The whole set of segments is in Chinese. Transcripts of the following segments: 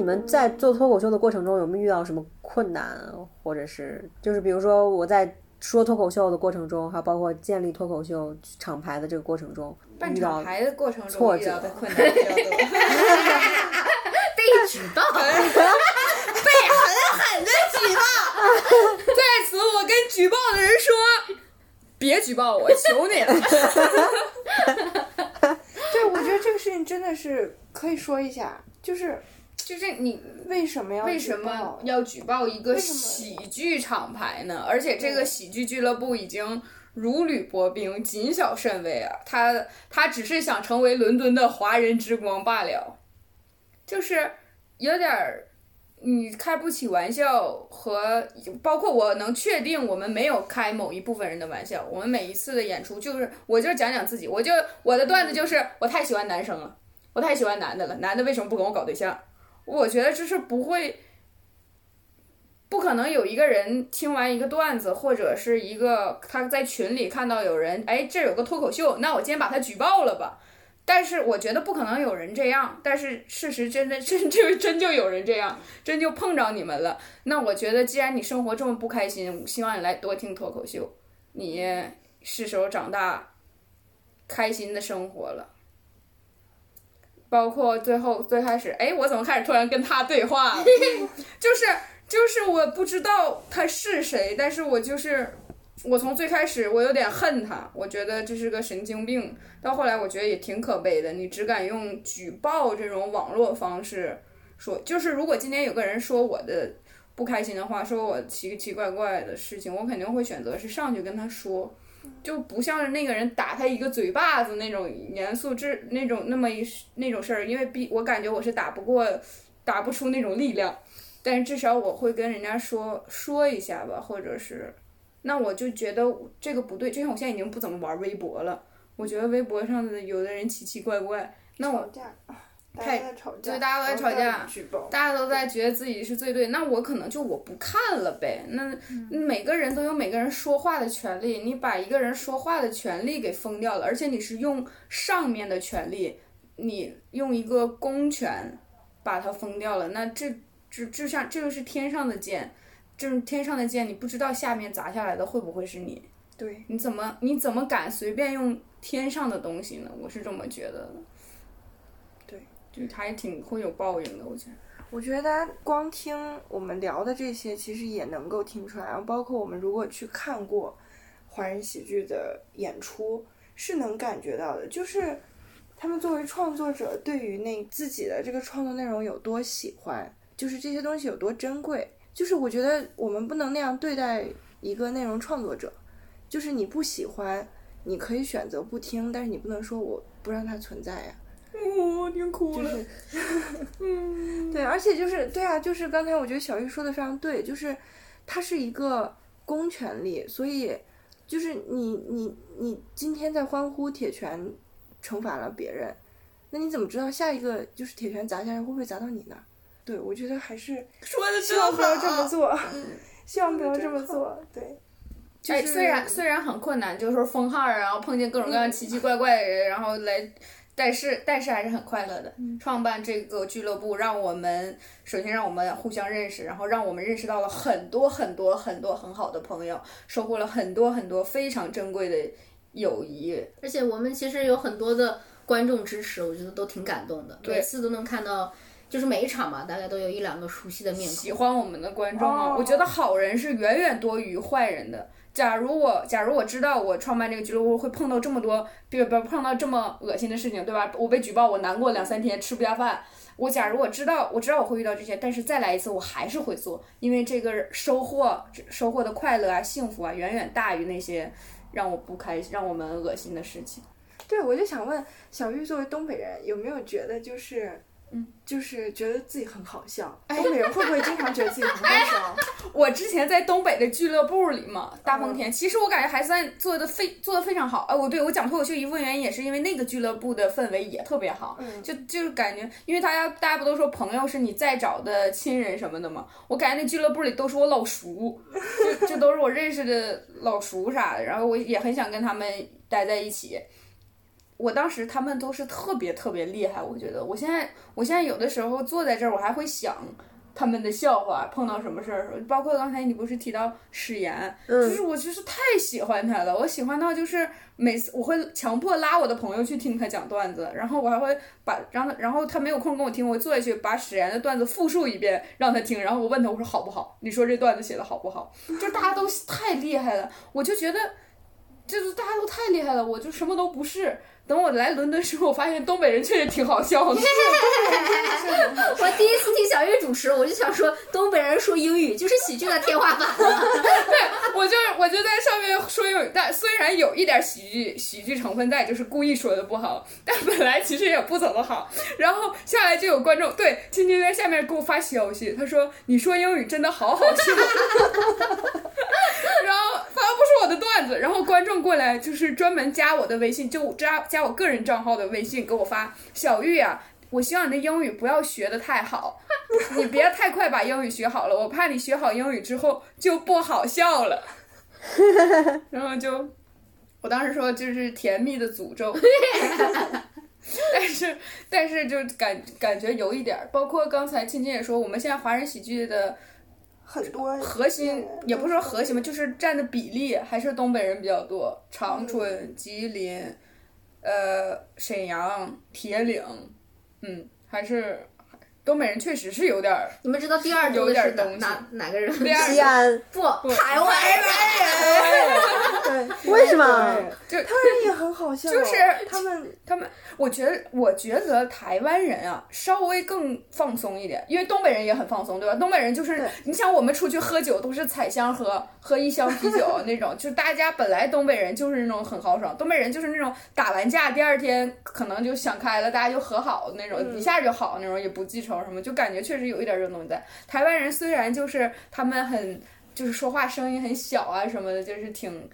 你们在做脱口秀的过程中有没有遇到什么困难，或者是就是比如说我在说脱口秀的过程中，还包括建立脱口秀厂牌的这个过程中，办遇到厂牌的过程挫折。中遇到的困难比较多。被狠的狠的举报，在此，我跟举报的人说，别举报我，求你了。对，我觉得这个事情真的是可以说一下，就是就是你为什么要为什么要举报一个喜剧厂牌呢？而且这个喜剧俱乐部已经如履薄冰，谨小慎微啊！他他只是想成为伦敦的华人之光罢了，就是有点儿。你开不起玩笑和包括我能确定我们没有开某一部分人的玩笑，我们每一次的演出就是我就讲讲自己，我就我的段子就是我太喜欢男生了，我太喜欢男的了，男的为什么不跟我搞对象？我觉得这是不会，不可能有一个人听完一个段子，或者是一个他在群里看到有人，哎，这有个脱口秀，那我今天把他举报了吧。但是我觉得不可能有人这样，但是事实真的真就真就有人这样，真就碰着你们了。那我觉得，既然你生活这么不开心，希望你来多听脱口秀，你是时候长大，开心的生活了。包括最后最开始，哎，我怎么开始突然跟他对话了？就是就是我不知道他是谁，但是我就是我从最开始我有点恨他，我觉得这是个神经病。到后来我觉得也挺可悲的，你只敢用举报这种网络方式说，就是如果今天有个人说我的不开心的话，说我奇奇怪怪的事情，我肯定会选择是上去跟他说。就不像是那个人打他一个嘴巴子那种严肃这那种那么一那种事儿，因为比我感觉我是打不过，打不出那种力量，但是至少我会跟人家说说一下吧，或者是，那我就觉得这个不对，就像我现在已经不怎么玩微博了，我觉得微博上的有的人奇奇怪怪，那我吵架，大太家在吵架，对大家都在吵架，大家都在觉得自己是最对，那我可能就我不看了呗。那每个人都有每个人说话的权利，你把一个人说话的权利给封掉了，而且你是用上面的权利，你用一个公权把它封掉了，那这这这像这个是天上的剑，这种天上的剑，你不知道下面砸下来的会不会是你，对，你怎么你怎么敢随便用天上的东西呢？我是这么觉得的。对，就还挺会有报应的，我觉得。我觉得大家光听我们聊的这些，其实也能够听出来，然后包括我们如果去看过华人喜剧的演出，是能感觉到的，就是他们作为创作者，对于那自己的这个创作内容有多喜欢，就是这些东西有多珍贵，就是我觉得我们不能那样对待一个内容创作者，就是你不喜欢，你可以选择不听，但是你不能说我不让它存在呀、我听哭了。就是 对，而且就是对啊，就是刚才我觉得小玉说的非常对，就是它是一个公权力，所以就是你你你今天在欢呼铁拳惩罚了别人，那你怎么知道下一个就是铁拳砸下来会不会砸到你呢？对，我觉得还是 说的希望不要这么做，嗯希望不要这么做，对。就哎，是虽然虽然很困难，就是说封号，然后碰见各种各样奇奇怪怪的人，然后来，但是但是还是很快乐的。创办这个俱乐部，让我们首先让我们互相认识，然后让我们认识到了很多很多很多很好的朋友，收获了很多很多非常珍贵的友谊。而且我们其实有很多的观众支持，我觉得都挺感动的。每次都能看到，就是每一场嘛，大概都有一两个熟悉的面孔。喜欢我们的观众我觉得好人是远远多于坏人的。假如我假如我知道我创办这个俱乐部会碰到这么多，别别碰到这么恶心的事情，对吧？我被举报，我难过两三天，吃不下饭。我假如我知道我知道我会遇到这些，但是再来一次我还是会做，因为这个收获收获的快乐啊、幸福啊，远远大于那些让我不开心、让我们恶心的事情。对，我就想问小玉，作为东北人，有没有觉得就是，嗯，就是觉得自己很好笑？东北人会不会经常觉得自己很好笑？我之前在东北的俱乐部里嘛，大风天，其实我感觉还算做的非做的非常好。哎，我对我讲脱口秀一部分原因也是因为那个俱乐部的氛围也特别好，嗯就就是感觉，因为大家大家不都说朋友是你再找的亲人什么的嘛，我感觉那俱乐部里都是我老熟，就就都是我认识的老熟啥的，然后我也很想跟他们待在一起。我当时他们都是特别特别厉害，我觉得我现在我现在有的时候坐在这儿，我还会想他们的笑话，碰到什么事儿，包括刚才你不是提到史岩，就是我就是太喜欢他了，我喜欢到就是每次我会强迫拉我的朋友去听他讲段子，然后我还会把让他，然后他没有空跟我听，我坐下去把史岩的段子复述一遍让他听，然后我问他我说好不好？你说这段子写的好不好？就是大家都太厉害了，我就觉得。就是大家都太厉害了，我就什么都不是。等我来伦敦时候，我发现东北人确实挺好笑的。我第一次听小月主持，我就想说，东北人说英语就是喜剧的天花板。对，我就我就在上面说英语，但虽然有一点喜剧喜剧成分在，就是故意说的不好，但本来其实也不怎么好。然后下来就有观众对青青在下面给我发消息，他说你说英语真的好好笑。然后发不是我的段子，然后观众过来就是专门加我的微信，就加加我个人账号的微信给我发小玉啊，我希望你的英语不要学的太好，你别太快把英语学好了，我怕你学好英语之后就不好笑了。然后就我当时说就是甜蜜的诅咒，但是但是就感感觉有一点儿，包括刚才青青也说，我们现在华人喜剧的。很多核心也不是说核心吧，就是占的比例还是东北人比较多。长春、吉林，呃，沈阳、铁岭，嗯，还是。东北人确实是有点儿，你们知道第二有点东西哪哪个人？西安不，台湾人。对，为什么？就他们也很好笑。就是他们，他们，我觉得，我觉得台湾人啊，稍微更放松一点，因为东北人也很放松，对吧？东北人就是，你想我们出去喝酒都是采香喝，喝一箱啤酒 那种，就大家本来东北人就是那种很豪爽，东北人就是那种打完架第二天可能就想开了，大家就和好那种，一下就好那种，也不记仇。什么就感觉确实有一点这种东西在。台湾人虽然就是他们很就是说话声音很小啊什么的，就是挺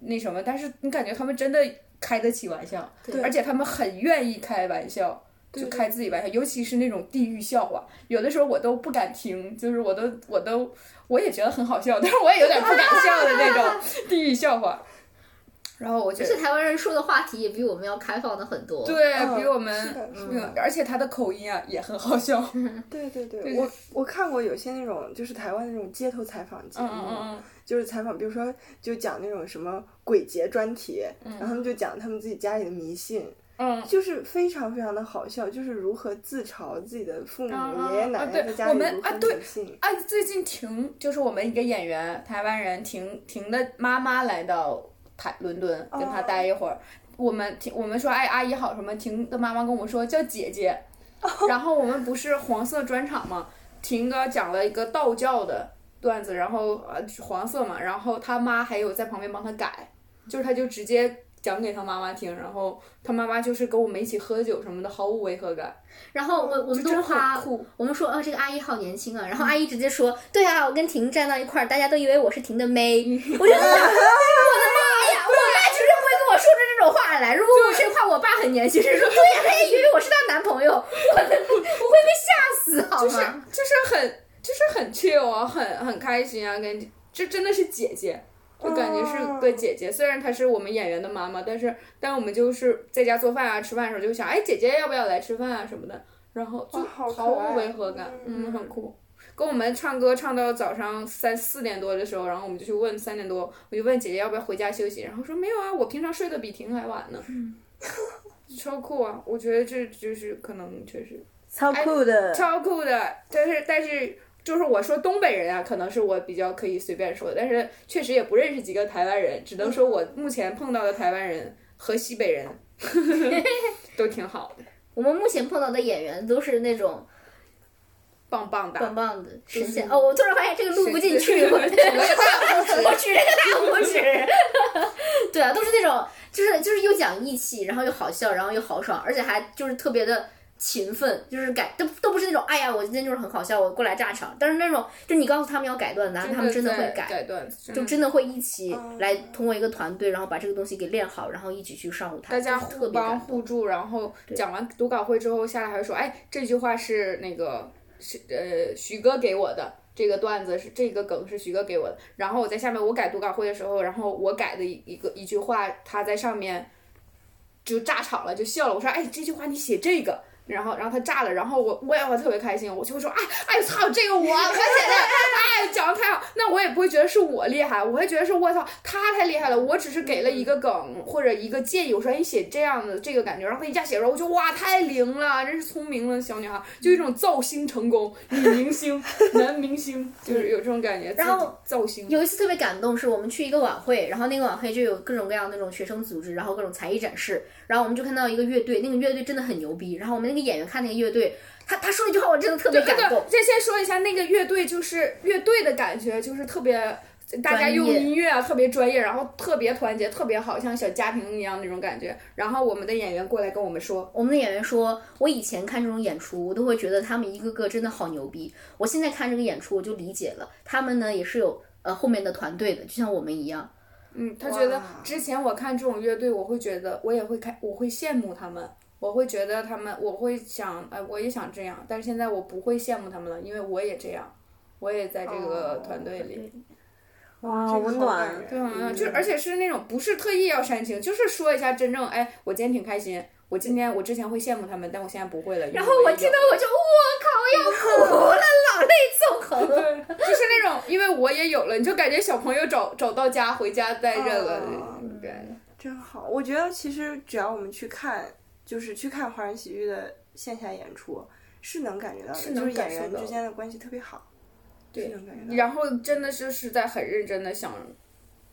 那什么，但是你感觉他们真的开得起玩笑，而且他们很愿意开玩笑，就开自己玩笑，尤其是那种地狱笑话，有的时候我都不敢听，就是我都我都我也觉得很好笑，但是我也有点不敢笑的那种地狱笑话。然后我觉得，而且台湾人说的话题也比我们要开放的很多，对比我们，而且他的口音啊也很好笑。对对对，我我看过有些那种就是台湾那种街头采访节目，就是采访，比如说就讲那种什么鬼节专题，然后他们就讲他们自己家里的迷信，嗯，就是非常非常的好笑，就是如何自嘲自己的父母爷爷奶奶在家里如何迷信。啊，最近婷就是我们一个演员，台湾人婷婷的妈妈来到。台伦敦跟他待一会儿，我们听我们说哎阿姨好什么，婷的妈妈跟我们说叫姐姐，然后我们不是黄色专场嘛，婷哥讲了一个道教的段子，然后呃黄色嘛，然后他妈还有在旁边帮他改，就是他就直接。讲给他妈妈听，然后他妈妈就是跟我们一起喝酒什么的，毫无违和感。然后我我们都夸，我们说哦这个阿姨好年轻啊，然后阿姨直接说，对啊，我跟婷站到一块儿，大家都以为我是婷的妹。我觉得我的妈呀，我妈绝对不会跟我说出这种话来。如果我是夸我爸很年轻，是说对呀，她也以为我是她男朋友，我 我会被吓死，好吗？就是就是很就是很 chill 啊，很很开心啊，跟这真的是姐姐。就感觉是个姐姐，虽然她是我们演员的妈妈，但是但我们就是在家做饭啊、吃饭的时候就想，哎，姐姐要不要来吃饭啊什么的，然后就毫无违和感，嗯，很酷。跟我们唱歌唱到早上三四点多的时候，然后我们就去问三点多，我就问姐姐要不要回家休息，然后说没有啊，我平常睡得比婷还晚呢，超酷啊！我觉得这就是可能确实超酷的，超酷的，但是但是。就是我说东北人啊，可能是我比较可以随便说的，但是确实也不认识几个台湾人，只能说我目前碰到的台湾人和西北人 都挺好的。我们目前碰到的演员都是那种棒棒的、棒棒的神仙哦！我突然发现这个录不进去，我大拇指，我举了个大拇指。对啊，都是那种，就是就是又讲义气，然后又好笑，然后又豪爽，而且还就是特别的。勤奋就是改都都不是那种，哎呀，我今天就是很好笑，我过来炸场。但是那种，就你告诉他们要改段子，他们真的会改，改段子，就真的会一起来通过一个团队，然后把这个东西给练好，然后一起去上舞台。大家互帮互助，然后讲完读稿会之后下来还说，哎，这句话是那个是呃徐哥给我的，这个段子是这个梗是徐哥给我的。然后我在下面我改读稿会的时候，然后我改的一个一句话，他在上面。就炸场了，就笑了。我说，哎，这句话你写这个。然后，然后他炸了，然后我我也会特别开心，我就会说，哎哎操，这个我我写的，哎讲的太好，那我也不会觉得是我厉害，我会觉得是我操他太厉害了，我只是给了一个梗或者一个建议，我说你写这样的这个感觉，然后他一下写出来，我就哇太灵了，真是聪明了小女孩，就一种造星成功，女明星、男明星，就是有这种感觉，然后造星。有一次特别感动，是我们去一个晚会，然后那个晚会就有各种各样那种学生组织，然后各种才艺展示，然后我们就看到一个乐队，那个乐队真的很牛逼，然后我们那个演员看那个乐队，他他说了一句话，我真的特别感动。先先说一下那个乐队，就是乐队的感觉，就是特别大家用音乐啊，特别专业，然后特别团结，特别好像小家庭一样那种感觉。然后我们的演员过来跟我们说，我们的演员说，我以前看这种演出，我都会觉得他们一个个真的好牛逼。我现在看这个演出，我就理解了，他们呢也是有呃后面的团队的，就像我们一样。嗯，他觉得之前我看这种乐队，我会觉得我也会看，我会羡慕他们。我会觉得他们，我会想，哎，我也想这样，但是现在我不会羡慕他们了，因为我也这样，我也在这个团队里。哇，好温暖。对啊，就而且是那种不是特意要煽情，就是说一下真正，哎，我今天挺开心，我今天我之前会羡慕他们，但我现在不会了。然后我听到我就我靠要哭了，老泪纵横。对，就是那种，因为我也有了，你就感觉小朋友找找到家，回家待着了，对。真好，我觉得其实只要我们去看。就是去看华人喜剧的线下演出，是能感觉到的，就是演员之间的关系特别好。对，然后真的是是在很认真的想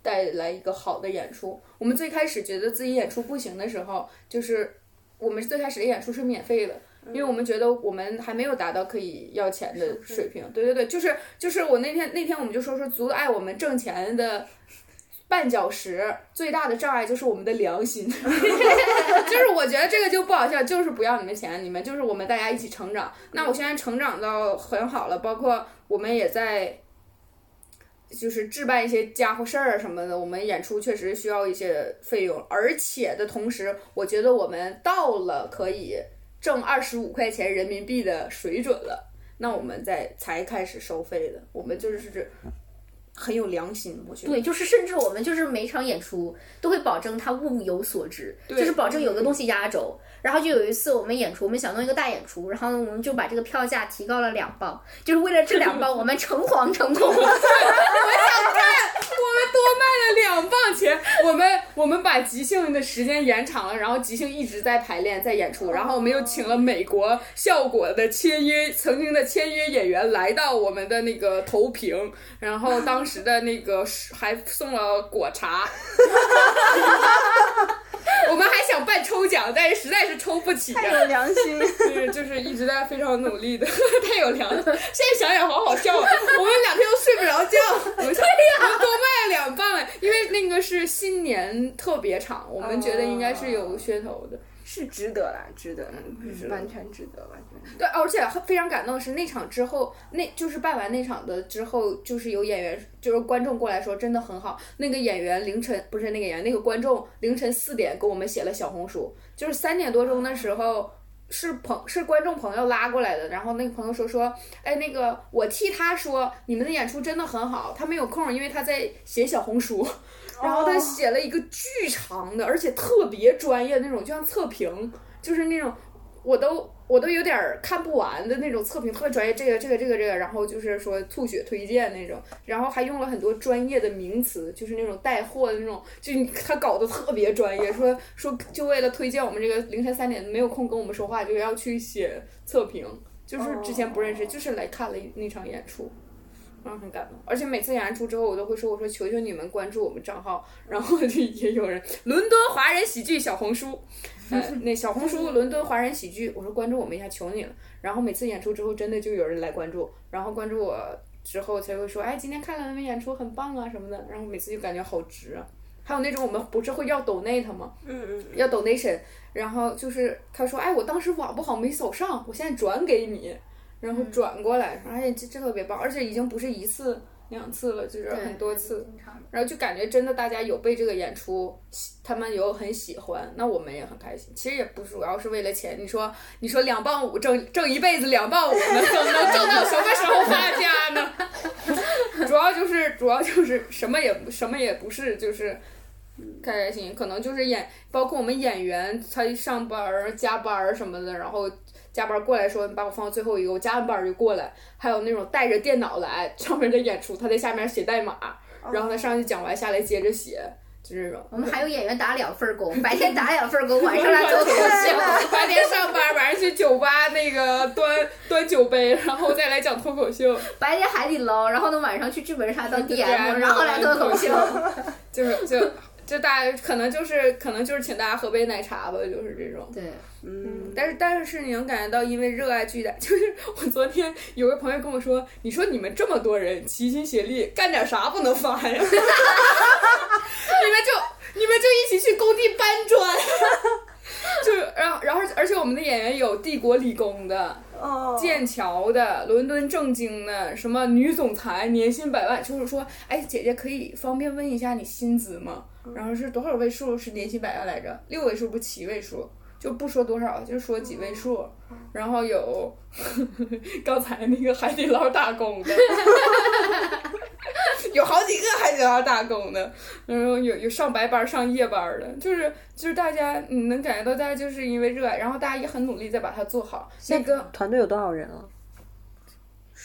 带来一个好的演出。我们最开始觉得自己演出不行的时候，就是我们最开始的演出是免费的，因为我们觉得我们还没有达到可以要钱的水平。对对对，就是就是我那天那天我们就说说阻碍我们挣钱的。绊脚石最大的障碍就是我们的良心，就是我觉得这个就不好笑，就是不要你们钱，你们就是我们大家一起成长。那我现在成长到很好了，包括我们也在，就是置办一些家伙事儿什么的。我们演出确实需要一些费用，而且的同时，我觉得我们到了可以挣二十五块钱人民币的水准了，那我们再才开始收费的。我们就是。很有良心，我觉得。对，就是甚至我们就是每场演出都会保证他物有所值，就是保证有个东西压轴。然后就有一次我们演出，我们想弄一个大演出，然后我们就把这个票价提高了两磅，就是为了这两磅，我们诚惶诚恐。我想看，我们多卖了两磅钱，我们我们把即兴的时间延长了，然后即兴一直在排练，在演出，然后我们又请了美国效果的签约曾经的签约演员来到我们的那个投屏，然后当时的那个还送了果茶。我们还想办抽奖，但是实在是抽不起。太有良心，就是，就是一直在非常努力的，太有良心。现在想想好好笑，我们两天都睡不着觉。对呀，多卖了两磅，因为那个是新年特别场，我们觉得应该是有噱头的。是值得啦，值得，完全值得，完全。对，而且非常感动的是那场之后，那就是办完那场的之后，就是有演员，就是观众过来说真的很好。那个演员凌晨不是那个演员，那个观众凌晨四点给我们写了小红书，就是三点多钟的时候是朋是观众朋友拉过来的，然后那个朋友说说，哎，那个我替他说你们的演出真的很好，他没有空，因为他在写小红书。然后他写了一个巨长的，而且特别专业那种，就像测评，就是那种我都我都有点看不完的那种测评，特别专业。这个这个这个这个，然后就是说吐血推荐那种，然后还用了很多专业的名词，就是那种带货的那种，就他搞得特别专业，说说就为了推荐我们这个凌晨三点没有空跟我们说话，就要去写测评，就是之前不认识，就是来看了那场演出。嗯，很感动，而且每次演完出之后，我都会说：“我说求求你们关注我们账号。”然后就也有人伦敦华人喜剧小红书，嗯，那小红书伦敦华人喜剧，我说关注我们一下，求你了。然后每次演出之后，真的就有人来关注，然后关注我之后才会说：“哎，今天看了你们演出，很棒啊什么的。”然后每次就感觉好值啊。还有那种我们不是会要 donate 吗？嗯嗯，要 donation，然后就是他说：“哎，我当时网不好没扫上，我现在转给你。”然后转过来，而且这这特别棒，而且已经不是一次两次了，就是很多次。然后就感觉真的大家有被这个演出，他们有很喜欢，那我们也很开心。其实也不主要是为了钱，你说你说两磅五挣挣一辈子两磅五，能能挣到什么时候发家呢？主要就是主要就是什么也什么也不是，就是开开心，可能就是演，包括我们演员，他上班儿、加班儿什么的，然后加班儿过来说，你把我放到最后一个，我加完班儿就过来。还有那种带着电脑来上面的演出，他在下面写代码，然后他上去讲完下来接着写，就这种。我们还有演员打两份工，白天打两份工，晚上来 做脱口秀。白天上班，晚上去酒吧那个端端酒杯，然后再来讲脱口秀。白天海底捞，然后呢晚上去剧本杀当 DM，DM 然后来脱口秀。就是就就大家可能就是可能就是请大家喝杯奶茶吧，就是这种。对，嗯，但是但是你能感觉到，因为热爱巨大，就是我昨天有个朋友跟我说，你说你们这么多人齐心协力干点啥不能发呀？你们就你们就一起去工地搬砖。就然后然后而且我们的演员有帝国理工的、哦，剑桥的、伦敦政经的，什么女总裁年薪百万，就是说，哎，姐姐可以方便问一下你薪资吗？然后是多少位数是年薪百万来着？六位数不七位数？就不说多少，就说几位数。然后有 刚才那个海底捞打工的，有好几个海底捞打工的，然后有有上白班上夜班的，就是就是大家你能感觉到大家就是因为热爱，然后大家也很努力在把它做好。那个团队有多少人啊？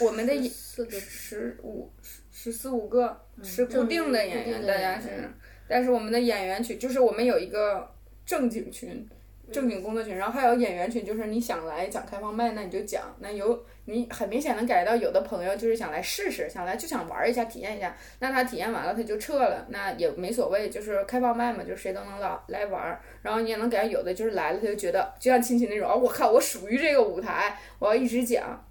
我们的演四个十五十十四五个是固定的演员，大家是但是我们的演员群就是我们有一个正经群。正经工作群，然后还有演员群，就是你想来讲开放麦，那你就讲。那有你很明显能感觉到，有的朋友就是想来试试，想来就想玩一下，体验一下。那他体验完了，他就撤了，那也没所谓，就是开放麦嘛，就谁都能来来玩儿。然后你也能感觉有的就是来了，他就觉得就像亲戚那种，哦，我靠，我属于这个舞台，我要一直讲。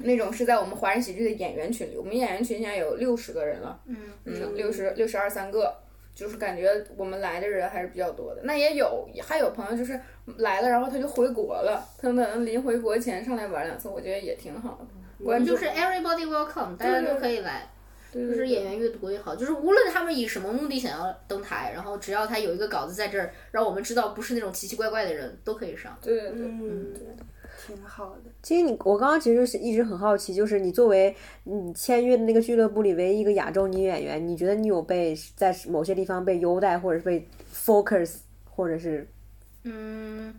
那种是在我们华人喜剧的演员群里，我们演员群现在有六十个人了，嗯，嗯，六十六十二三个，就是感觉我们来的人还是比较多的。那也有还有朋友就是来了，然后他就回国了，他能临回国前上来玩两次，我觉得也挺好的。关注就是 everybody welcome，大家都可以来。对对就是演员越多越好，就是无论他们以什么目的想要登台，然后只要他有一个稿子在这儿，让我们知道不是那种奇奇怪怪的人都可以上。对对对，嗯，挺好的。其实你，我刚刚其实是一直很好奇，就是你作为你签约的那个俱乐部里唯一一个亚洲女演员，你觉得你有被在某些地方被优待，或者是被 focus，或者是嗯，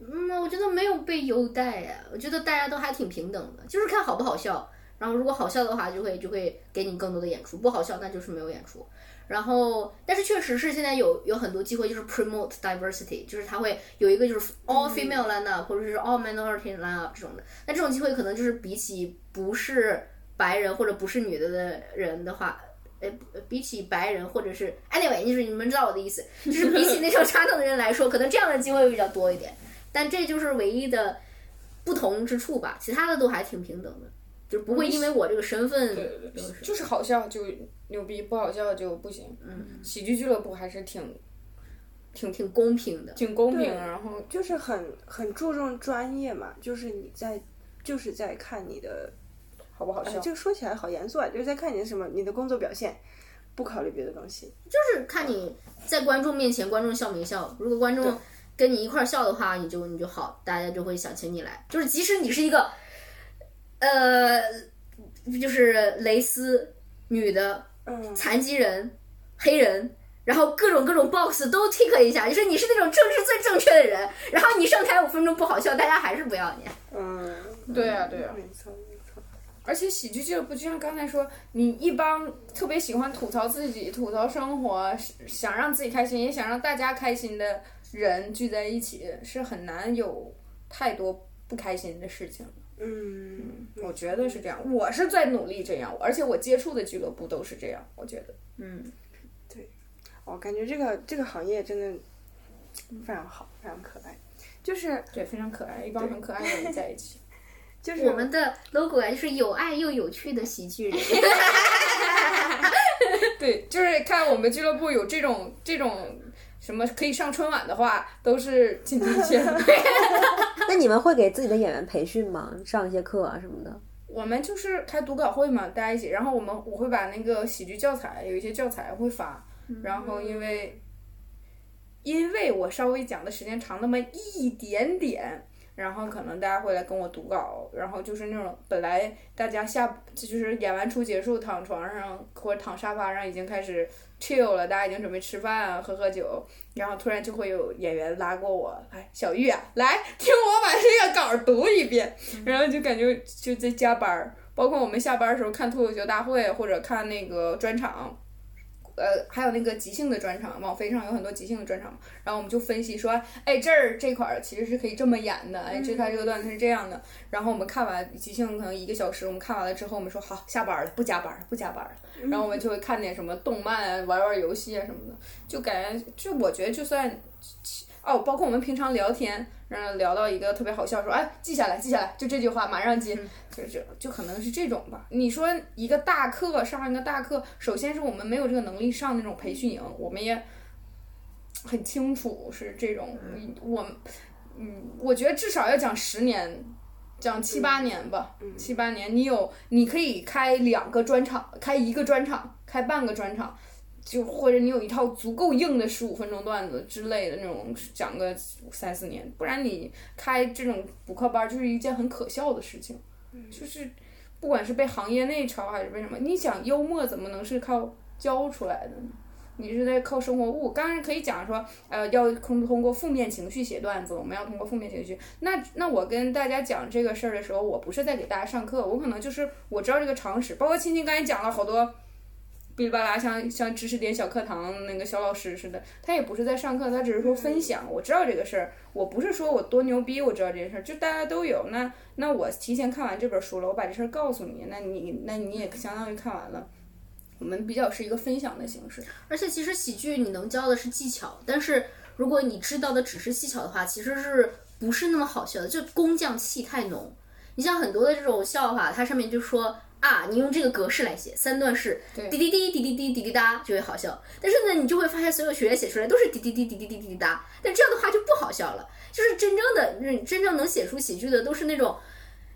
嗯，我觉得没有被优待呀，我觉得大家都还挺平等的，就是看好不好笑。然后如果好笑的话，就会就会给你更多的演出；不好笑，那就是没有演出。然后，但是确实是现在有有很多机会，就是 promote diversity，就是他会有一个就是 all female lineup，、或者是 all minority lineup 这种的。那这种机会可能就是比起不是白人或者不是女的的人的话，呃，比起白人或者是 anyway，就是你们知道我的意思，就是比起那种传统的人来说，可能这样的机会会比较多一点。但这就是唯一的不同之处吧，其他的都还挺平等的，就不会因为我这个身份对对对，就是好像就牛逼，不好笑就不行。嗯，喜剧俱乐部还是挺挺挺公平的。挺公平，然后就是很很注重专业嘛，就是你在就是在看你的，哎，好不好笑？这个说起来好严肃啊，就是在看你的什么你的工作表现，不考虑别的东西。就是看你在观众面前，观众笑没笑。如果观众跟你一块儿笑的话，你就你就好，大家就会想请你来。就是即使你是一个，呃，就是蕾丝女的嗯，残疾人、黑人，然后各种各种 box 都 tick 一下，就是你是那种政治最正确的人，然后你上台五分钟不好笑，大家还是不要你。嗯，对啊对啊，没错没错。而且喜剧俱乐部就像刚才说，你一帮特别喜欢吐槽自己、吐槽生活，想让自己开心，也想让大家开心的人聚在一起，是很难有太多不开心的事情的。嗯，我觉得是这样，我是在努力这样，而且我接触的俱乐部都是这样，我觉得。嗯，对我感觉这个这个行业真的非常好，非常可爱。就是对，非常可爱，一帮很可爱的人在一起。就是我们的 logo 啊，就是有爱又有趣的喜剧人。对，就是看我们俱乐部有这种这种什么可以上春晚的话，都是尽力签。那你们会给自己的演员培训吗？上一些课啊什么的？我们就是开读稿会嘛，大家一起，然后我们我会把那个喜剧教材有一些教材会发，然后因为因为我稍微讲的时间长那么一点点。然后可能大家会来跟我读稿，然后就是那种本来大家下就是演完出结束躺床上或者躺沙发上已经开始 chill 了，大家已经准备吃饭啊喝喝酒，然后突然就会有演员拉过我，哎，小玉啊，来听我把这个稿读一遍，然后就感觉就在加班儿，包括我们下班的时候看脱口秀大会或者看那个专场。呃，还有那个即兴的专场，网飞上有很多即兴的专场，然后我们就分析说，哎，这儿这块儿其实是可以这么演的，哎，这块这个段子是这样的。然后我们看完即兴可能一个小时，我们看完了之后，我们说好下班了，不加班了，不加班了。然后我们就会看点什么动漫啊，玩玩游戏啊什么的，就感觉就我觉得就算。哦，包括我们平常聊天，嗯，聊到一个特别好笑，说哎，记下来，记下来，就这句话，马上记，就就就可能是这种吧。你说一个大课上一个大课，首先是我们没有这个能力上那种培训营，我们也很清楚是这种，我，嗯，我觉得至少要讲十年，讲七八年吧，七八年，你有你可以开两个专场，开一个专场，开半个专场。就或者你有一套足够硬的十五分钟段子之类的那种，讲个三四年，不然你开这种补课班就是一件很可笑的事情。就是不管是被行业内嘲还是为什么，你想幽默怎么能是靠教出来的呢？你是在靠生活物。当然可以讲说，呃，要通通过负面情绪写段子，我们要通过负面情绪。那那我跟大家讲这个事儿的时候，我不是在给大家上课，我可能就是我知道这个常识。包括青青刚才讲了好多。噼里啪啦，像像知识点小课堂那个小老师似的，他也不是在上课，他只是说分享。我知道这个事儿，我不是说我多牛逼，我知道这件事儿，就大家都有。那那我提前看完这本书了，我把这事儿告诉你，那你那你也相当于看完了。我们比较是一个分享的形式。而且其实喜剧你能教的是技巧，但是如果你知道的只是技巧的话，其实是不是那么好笑的？就工匠气太浓。你像很多的这种笑话，它上面就说。啊，你用这个格式来写三段式，滴滴滴滴滴滴滴滴答就会好笑。但是呢，你就会发现所有学员写出来都是滴滴滴滴滴滴滴滴答，但这样的话就不好笑了。就是真正的，真正能写出喜剧的都是那种，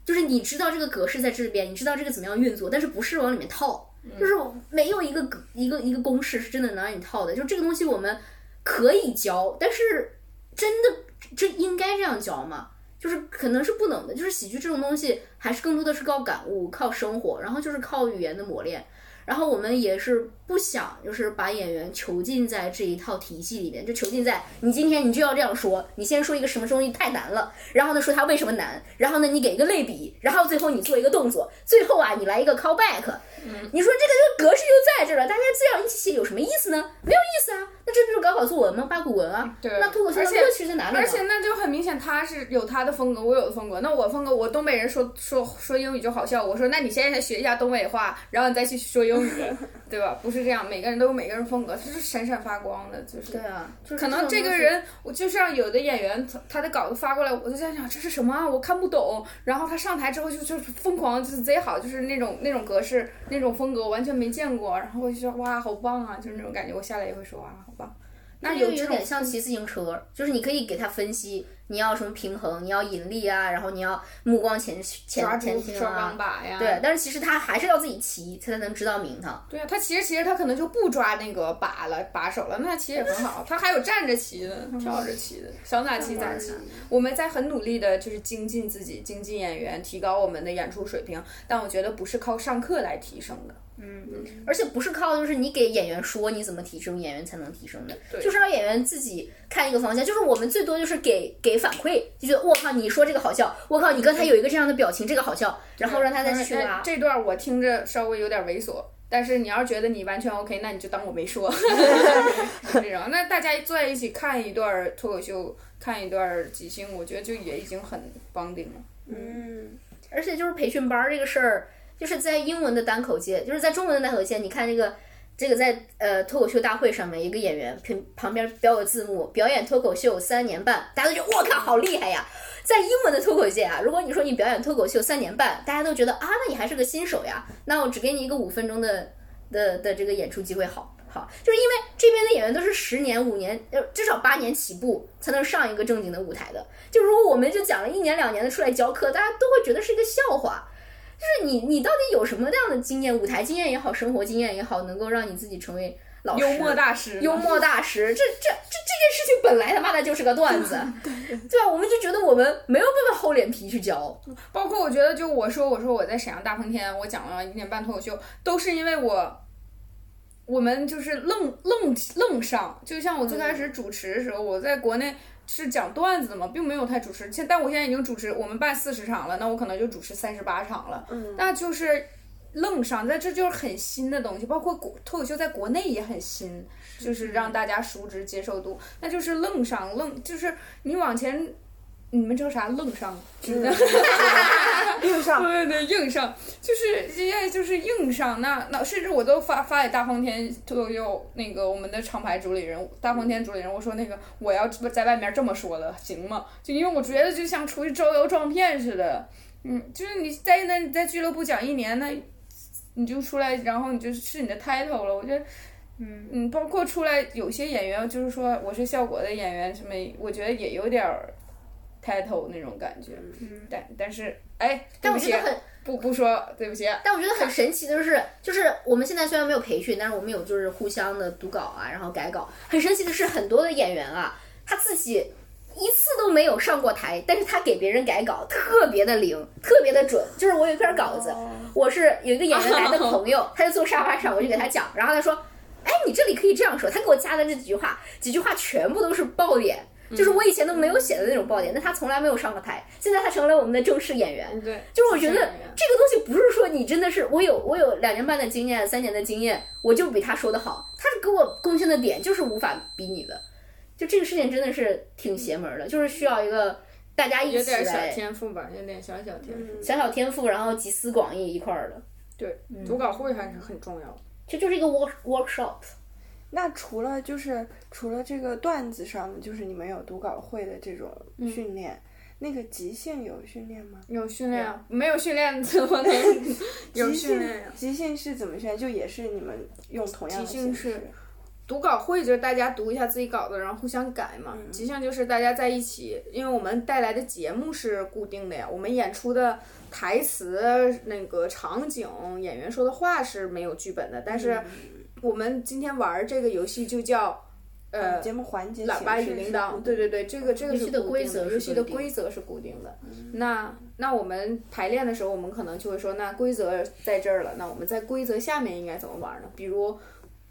就是你知道这个格式在这边，你知道这个怎么样运作，但是不是往里面套，就是没有一个格一个一个公式是真的能让你套的。就这个东西我们可以教，但是真的这应该这样教吗？就是可能是不能的，就是喜剧这种东西，还是更多的是靠感悟、靠生活，然后就是靠语言的磨练。然后我们也是不想，就是把演员囚禁在这一套体系里面，就囚禁在你今天你就要这样说，你先说一个什么东西太难了，然后呢说它为什么难，然后呢你给一个类比，然后最后你做一个动作，最后啊你来一个 callback，你说这个这个格式就在这了，大家这样一起写有什么意思呢？没有意思啊，那这不是高考作文吗？八股文啊，那脱口秀的乐趣在哪里？而且那就很明显，他是有他的风格，我有的风格，那我风格我东北人说说说英语就好笑，我说那你现在学一下东北话，然后你再去说英。对吧？不是这样，每个人都有每个人风格，他是闪闪发光的，就是。对啊，可能这个人，我就像有的演员，他他的稿子发过来，我就在想这是什么啊？我看不懂。然后他上台之后就就疯狂，就是贼好，就是那种那种格式、那种风格，完全没见过。然后我就说哇，好棒啊！就是那种感觉，我下来也会说哇，好棒。那有这点像骑自行车，就是你可以给他分析。你要什么平衡？你要引力啊，然后你要目光前前前倾啊，对。但是其实他还是要自己骑，他才能知道名堂。对啊，他其实其实他可能就不抓那个把了把手了，那其实也很好。他还有站着骑的，跳着骑的，想咋骑咋骑。我们在很努力的就是精进自己，精进演员，提高我们的演出水平。但我觉得不是靠上课来提升的。嗯，而且不是靠就是你给演员说你怎么提升，演员才能提升的，就是让演员自己看一个方向。就是我们最多就是给给反馈，就觉得我靠，你说这个好笑，我靠，你刚才有一个这样的表情，这个好笑，然后让他再去拉。这段我听着稍微有点猥琐，但是你要是觉得你完全 OK，那你就当我没说。这种，那大家坐在一起看一段脱口秀，看一段即兴，我觉得就也已经很绑定了。嗯，而且就是培训班这个事儿。就是在英文的单口界，就是在中文的单口界，你看这个这个在呃脱口秀大会上面，一个演员旁旁边标个字幕，表演脱口秀三年半，大家都觉得我靠好厉害呀！在英文的脱口界啊，如果你说你表演脱口秀三年半，大家都觉得啊，那你还是个新手呀，那我只给你一个五分钟的的的这个演出机会，好好，就是因为这边的演员都是十年五年，呃至少八年起步才能上一个正经的舞台的，就如果我们就讲了一年两年的出来教课，大家都会觉得是一个笑话。就是你，你到底有什么样的经验？舞台经验也好，生活经验也好，能够让你自己成为老师幽默大师，幽默大师，这这这这件事情本来他妈的就是个段子，对吧？我们就觉得我们没有办法厚脸皮去教，包括我觉得，就我说我说我在沈阳大风天，我讲了一点半脱口秀，都是因为我。我们就是愣愣愣上，就像我最开始主持的时候，我在国内是讲段子的嘛，并没有太主持。现但我现在已经主持，我们办四十场了，那我可能就主持三十八场了。嗯那就是愣上，在这就是很新的东西，包括国脱口秀在国内也很新，就是让大家熟知接受度，那就是愣上愣，就是你往前，你们知道啥愣上？硬上，对对，硬上就是现在就是硬上，那那甚至我都发发给大风天都有那个我们的厂牌主理人，大风天主理人，我说那个我要在外面这么说了，行吗？就因为我觉得就像出去招摇撞骗似的，嗯，就是你在那你在俱乐部讲一年，那你就出来，然后你就是你的 title 了，我觉得。嗯嗯，包括出来有些演员，就是说我是效果的演员，什么，我觉得也有点儿 title 那种感觉。嗯，但但是，哎，对不起但我觉得很，不不说，对不起。但我觉得很神奇的是，就是我们现在虽然没有培训，但是我们有就是互相的读稿啊，然后改稿。很神奇的是，很多的演员啊，他自己一次都没有上过台，但是他给别人改稿特别的灵，特别的准。就是我有一篇稿子，我是有一个演员来的朋友，他就坐沙发上，我就给他讲，然后他说。哎，你这里可以这样说。他给我加的这几句话，几句话全部都是爆点，就是我以前都没有写的那种爆点。但他从来没有上过台，现在他成了我们的正式演员。对，就是我觉得这个东西不是说你真的是我有我有两年半的经验，三年的经验，我就比他说的好。他是给我贡献的点就是无法比拟的。就这个事情真的是挺邪门的，就是需要一个大家一起有点小来天赋吧，有点小小天赋。小小天赋，然后集思广益一块儿的，对，读稿会还是很重要的。这就是一个 work workshop。那除了就是除了这个段子上的，就是你们有读稿会的这种训练，那个即兴有训练吗？有训练啊，没有训练怎么能 有训练呀？即兴是怎么训练？就也是你们用同样的形即兴是式读稿会就是大家读一下自己稿子，然后互相改嘛。即兴就是大家在一起，因为我们带来的节目是固定的呀，我们演出的台词、那个场景、演员说的话是没有剧本的，但是我们今天玩儿这个游戏就叫。呃，节目环节喇叭与铃铛，对对对，这个这个游戏的是固定的，规则是游戏的规则是固定的。那那我们排练的时候，我们可能就会说，那规则在这儿了，那我们在规则下面应该怎么玩呢？比如，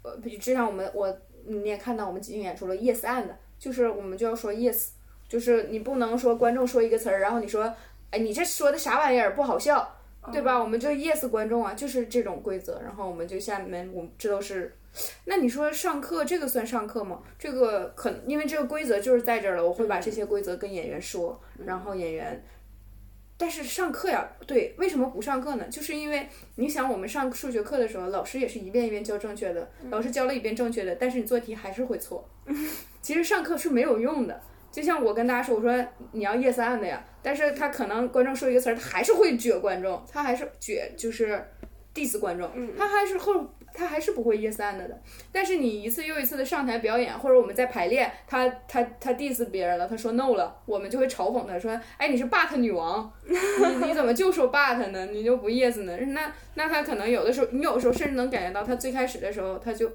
呃，比如就像我们我你也看到我们即兴演出了 yes and，就是我们就要说 yes，就是你不能说观众说一个词儿，然后你说，哎，你这说的啥玩意儿不好笑，对吧？我们就 yes 观众啊，就是这种规则，然后我们就下面我们这都是。那你说上课这个算上课吗？这个可因为这个规则就是在这儿了，我会把这些规则跟演员说，然后演员。但是上课呀，对，为什么不上课呢？就是因为你想，我们上数学课的时候，老师也是一遍一遍教正确的，老师教了一遍正确的，但是你做题还是会错。其实上课是没有用的，就像我跟大家说，我说你要 yes and 的呀，但是他可能观众说一个词儿，他还是会撅观众，他还是撅，就是 diss 观众，他还是后他还是不会 yes and 的。但是你一次又一次的上台表演，或者我们在排练，他他他 diss 别人了，他说 no 了，我们就会嘲讽他说，哎，你是 but 女王，你你怎么就说 but 呢？你就不 yes 呢？那那他可能有的时候，你有时候甚至能感觉到他最开始的时候，他就。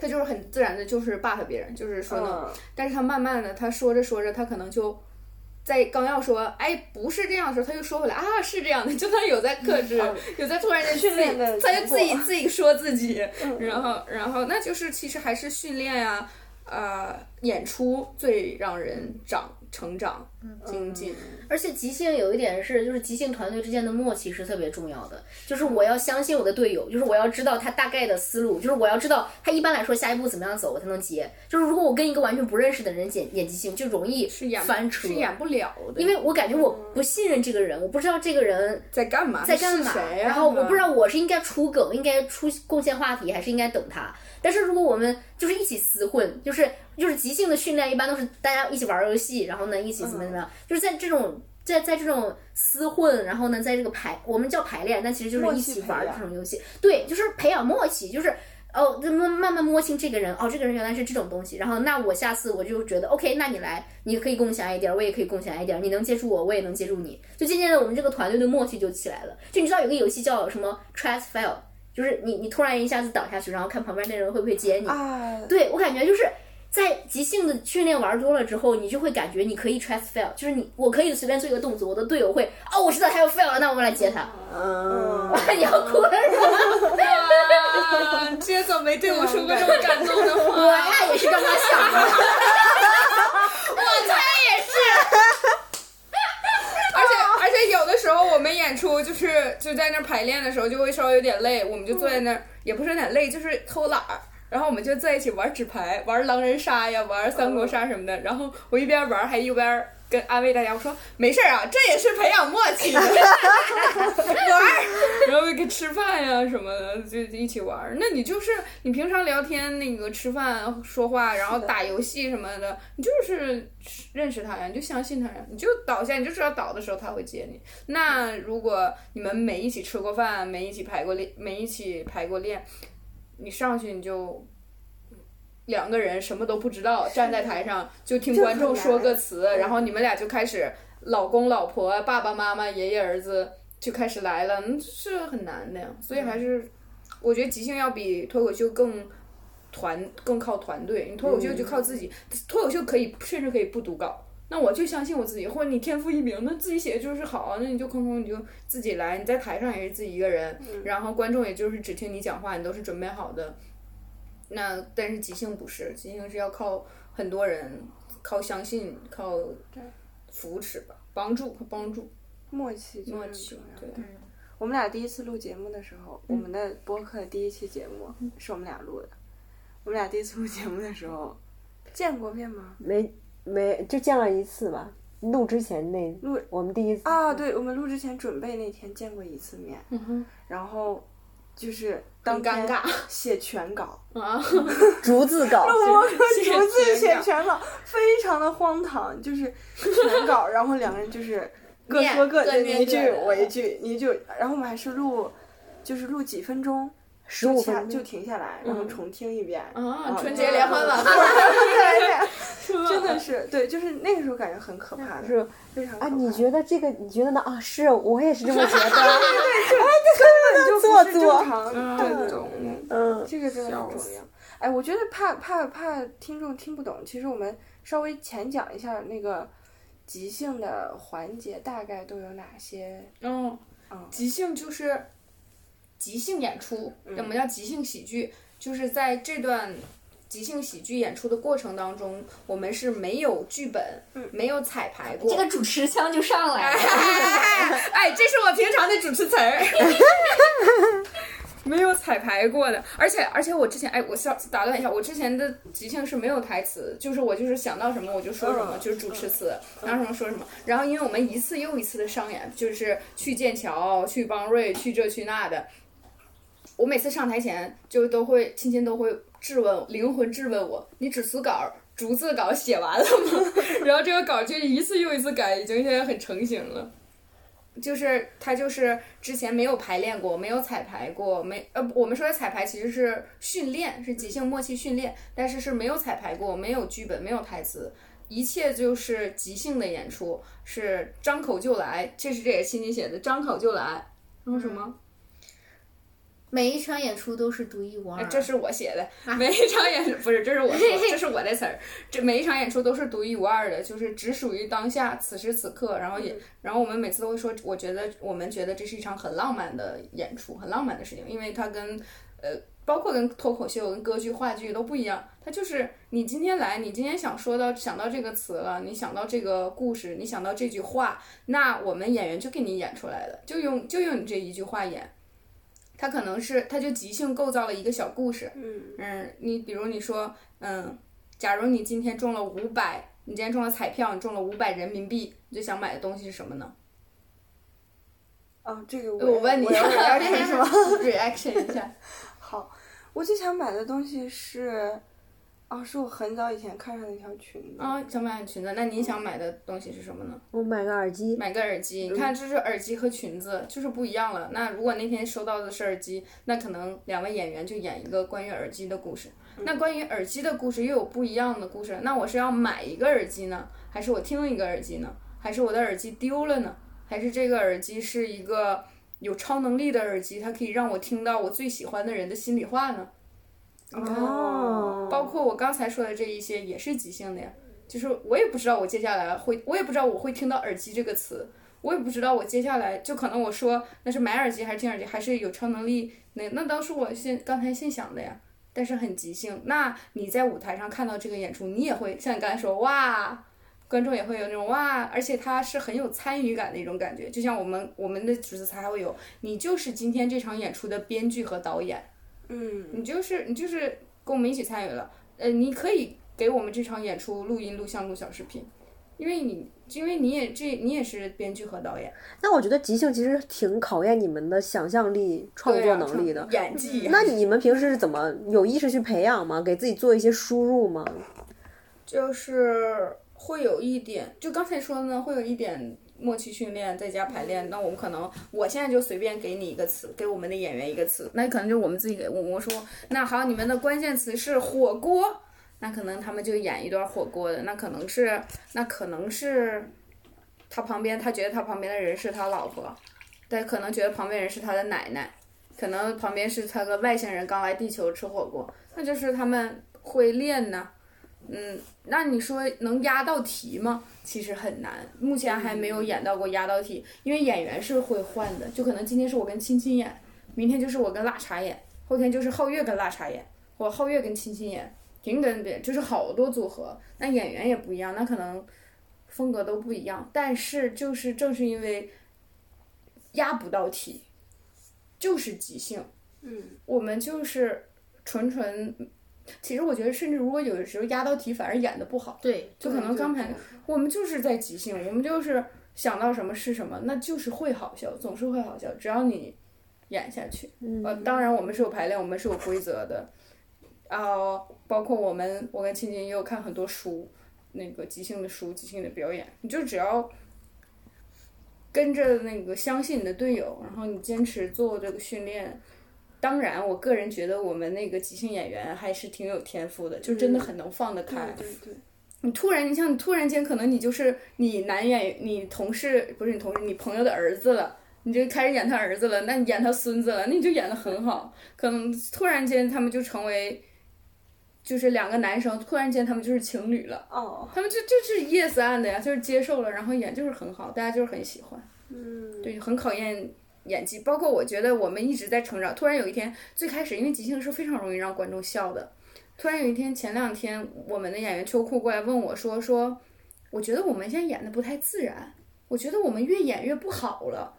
他就是很自然的，就是 but 别人，就是说嗯。但是他慢慢的，他说着说着，他可能就在刚要说，哎，不是这样的时候，他又说回来啊，是这样的，就他有在克制，有在突然间训练的，他就自己自己说自己，然后然后那就是其实还是训练呀、呃，演出最让人长成长精进。而且即兴有一点是，就是即兴团队之间的默契是特别重要的。就是我要相信我的队友，就是我要知道他大概的思路，就是我要知道他一般来说下一步怎么样走，我才能接。就是如果我跟一个完全不认识的人演演即兴，就容易翻车是。演不了的，因为我感觉我不信任这个人，我不知道这个人在干嘛，在干嘛，然后我不知道我是应该出梗，应该出贡献话题，还是应该等他。但是如果我们就是一起厮混，就是就是即兴的训练，一般都是大家一起玩游戏，然后呢一起怎么怎么样，就是在这种在在这种厮混，然后呢在这个排我们叫排练，但其实就是一起玩这种游戏，对，就是培养默契，就是。哦，慢慢慢摸清这个人，哦，这个人原来是这种东西，然后那我下次我就觉得，OK，那你来，你可以共享一点，我也可以共享一点，你能接住我，我也能接住你，就渐渐的我们这个团队的默契就起来了。就你知道有个游戏叫什么？Trust Fail，就是你你突然一下子倒下去，然后看旁边那人会不会接你。啊，对我感觉就是在即兴的训练玩多了之后，你就会感觉你可以 trust fail，就是你我可以随便做一个动作，我的队友会哦，我知道他要 fail 了，那我们来接他。嗯，你要哭了是吗？啊，接总没对我说过这么感动的话。我呀也是这么想的。我猜也是。而且而且有的时候我们演出就是就在那儿排练的时候就会稍微有点累，我们就坐在那儿，也不是有点累，就是偷懒儿。然后我们就在一起玩纸牌、玩狼人杀呀、玩三国杀什么的。然后我一边玩还一边跟安慰大家，我说没事儿啊，这也是培养默契的，玩儿，然后跟吃饭呀什么的就一起玩儿。那你就是你平常聊天那个吃饭说话，然后打游戏什么的，你就是认识他呀，你就相信他呀，你就倒下，你就知道倒的时候他会接你。那如果你们没一起吃过饭，没一起排过练，没一起排过练，你上去你就。两个人什么都不知道，站在台上就听观众说个词，然后你们俩就开始老公老婆、爸爸妈妈、爷爷儿子就开始来了，嗯，是很难的呀。所以还是我觉得即兴要比脱口秀更团更靠团队，你脱口秀就靠自己，脱口秀可以甚至可以不读稿。那我就相信我自己，或者你天赋异禀，那自己写的就是好啊，那你就空空你就自己来，你在台上也是自己一个人，然后观众也就是只听你讲话，你都是准备好的。那但是即兴不是，即兴是要靠很多人，靠相信，靠扶持吧，帮助和帮助，默契就是很默契重要，对。我们俩第一次录节目的时候，我们的播客第一期节目是我们俩录的。我们俩第一次录节目的时候，见过面吗？没没就见了一次吧。录之前那录我们第一次啊，对，我们录之前准备那天见过一次面，嗯哼，然后就是当尴尬 写全稿，啊，逐字稿，逐字写全稿，非常的荒唐，就是全稿，然后两个人就是各说各的，你一句我一句，你一句，然后我们还是录，就是录几分钟，十五就下就。停下来，然后重听一遍，啊，春对节联欢晚对会，真的是对，就是那个时候感觉很可怕的，是啊，非常啊。你觉得这个？你觉得呢？啊，是我也是这么觉得。根本就不是做作正常，对对对，嗯嗯，这个真的很重要。哎，我觉得怕怕怕听众听不懂，其实我们稍微浅讲一下那个即兴的环节大概都有哪些。嗯嗯，即兴就是即兴演出，什么叫即兴喜剧？就是在这段即兴喜剧演出的过程当中，我们是没有剧本，没有彩排过。这个主持腔就上来了。哎，这是我平常的主持词儿，没有彩排过的。而且而且我之前哎，我想打断一下，我之前的即兴是没有台词，就是我就是想到什么我就说什么，嗯就是主持词，然后什么说什么。然后因为我们一次又一次的上演，就是去剑桥、去邦瑞、去这去那的。我每次上台前就都会，亲亲都会质问，灵魂质问我：“你只词稿、逐字稿写完了吗？”然后这个稿就一次又一次改，已经现在很成型了。就是他就是之前没有排练过，没有彩排过，没呃，我们说的彩排其实是训练，是即兴默契训练，但是是没有彩排过，没有剧本，没有台词，一切就是即兴的演出，是张口就来。这是这也是亲亲写的，张口就来。然后什么？每一场演出都是独一无二。哎这是我写的，每一场演 不是，这是我说，这是我的词儿。这每一场演出都是独一无二的，就是只属于当下此时此刻。然后也，然后我们每次都会说，我觉得我们觉得这是一场很浪漫的演出，很浪漫的事情，因为它跟呃，包括跟脱口秀、跟歌剧、话剧都不一样。它就是你今天来，你今天想说到想到这个词了，你想到这个故事，你想到这句话，那我们演员就给你演出来了，就用就用你这一句话演。他可能是，他就即兴构造了一个小故事。嗯嗯，你比如你说，嗯，假如你今天中了五百，你今天中了彩票，你中了五百人民币，你最想买的东西是什么呢？哦，这个我问你我要 reaction 是吗？reaction 一下。好，我最想买的东西是，哦，是我很早以前看上的一条裙子。啊，想买裙子，那你想买的东西是什么呢？我买个耳机，买个耳机，你看，这是耳机和裙子就是不一样了。那如果那天收到的是耳机，那可能两位演员就演一个关于耳机的故事。那关于耳机的故事又有不一样的故事。那我是要买一个耳机呢，还是我听一个耳机呢？还是我的耳机丢了呢？还是这个耳机是一个有超能力的耳机，它可以让我听到我最喜欢的人的心里话呢？你看，哦，包括我刚才说的这一些也是即兴的呀。就是我也不知道我接下来会，我也不知道我会听到耳机这个词，我也不知道我接下来就可能我说那是买耳机还是听耳机，还是有超能力，那那都是我现刚才现想的呀。但是很即兴。那你在舞台上看到这个演出，你也会像你刚才说哇，观众也会有那种哇，而且他是很有参与感的一种感觉。就像我们我们的主持才还会有，你就是今天这场演出的编剧和导演。嗯，你就是你就是跟我们一起参与了，呃，你可以给我们这场演出录音、录像、录小视频，因为你因为你也这你也是编剧和导演，那我觉得即兴其实挺考验你们的想象力、创作能力的。演技。那你们平时是怎么有意识去培养吗？给自己做一些输入吗？就是会有一点，就刚才说的呢，会有一点默契训练，在家排练。那我们可能，我现在就随便给你一个词，给我们的演员一个词，那可能就我们自己给我我说，那好，你们的关键词是火锅，那可能他们就演一段火锅的，那可能是，那可能是他旁边，他觉得他旁边的人是他老婆，但，可能觉得旁边人是他的奶奶，可能旁边是他个外星人刚来地球吃火锅，那就是他们会练呢。嗯，那你说能压到题吗？其实很难，目前还没有演到过压到题，因为演员是会换的，就可能今天是我跟青青演，明天就是我跟辣茶演，后天就是皓月跟辣茶演，或皓月跟青青演，停跟别就是好多组合，那演员也不一样，那可能风格都不一样，但是就是正是因为压不到题，就是即兴，嗯，我们就是纯纯。其实我觉得，甚至如果有的时候压到题，反而演的不好。对，就可能刚才我们就是在即兴，我们就是想到什么是什么，那就是会好笑，总是会好笑，只要你演下去。呃，当然我们是有排练，我们是有规则的，啊、包括我们，我跟青青也有看很多书，那个即兴的书，即兴的表演，你就只要跟着那个相信你的队友，然后你坚持做这个训练。当然，我个人觉得我们那个即兴演员还是挺有天赋的，就真的很能放得开。对对，你突然，你像你突然间，可能你就是你男演你同事不是你同事，你朋友的儿子了，你就开始演他儿子了，那你演他孙子了，那你就演得很好。可能突然间他们就成为，就是两个男生，突然间他们就是情侣了，哦，他们就就是 yes and 呀，就是接受了，然后演就是很好，大家就是很喜欢。嗯，对，很考验演技。包括我觉得我们一直在成长。突然有一天，最开始因为即兴是非常容易让观众笑的。突然有一天，前两天我们的演员秋裤过来问我说：“说我觉得我们现在演的不太自然，我觉得我们越演越不好了。”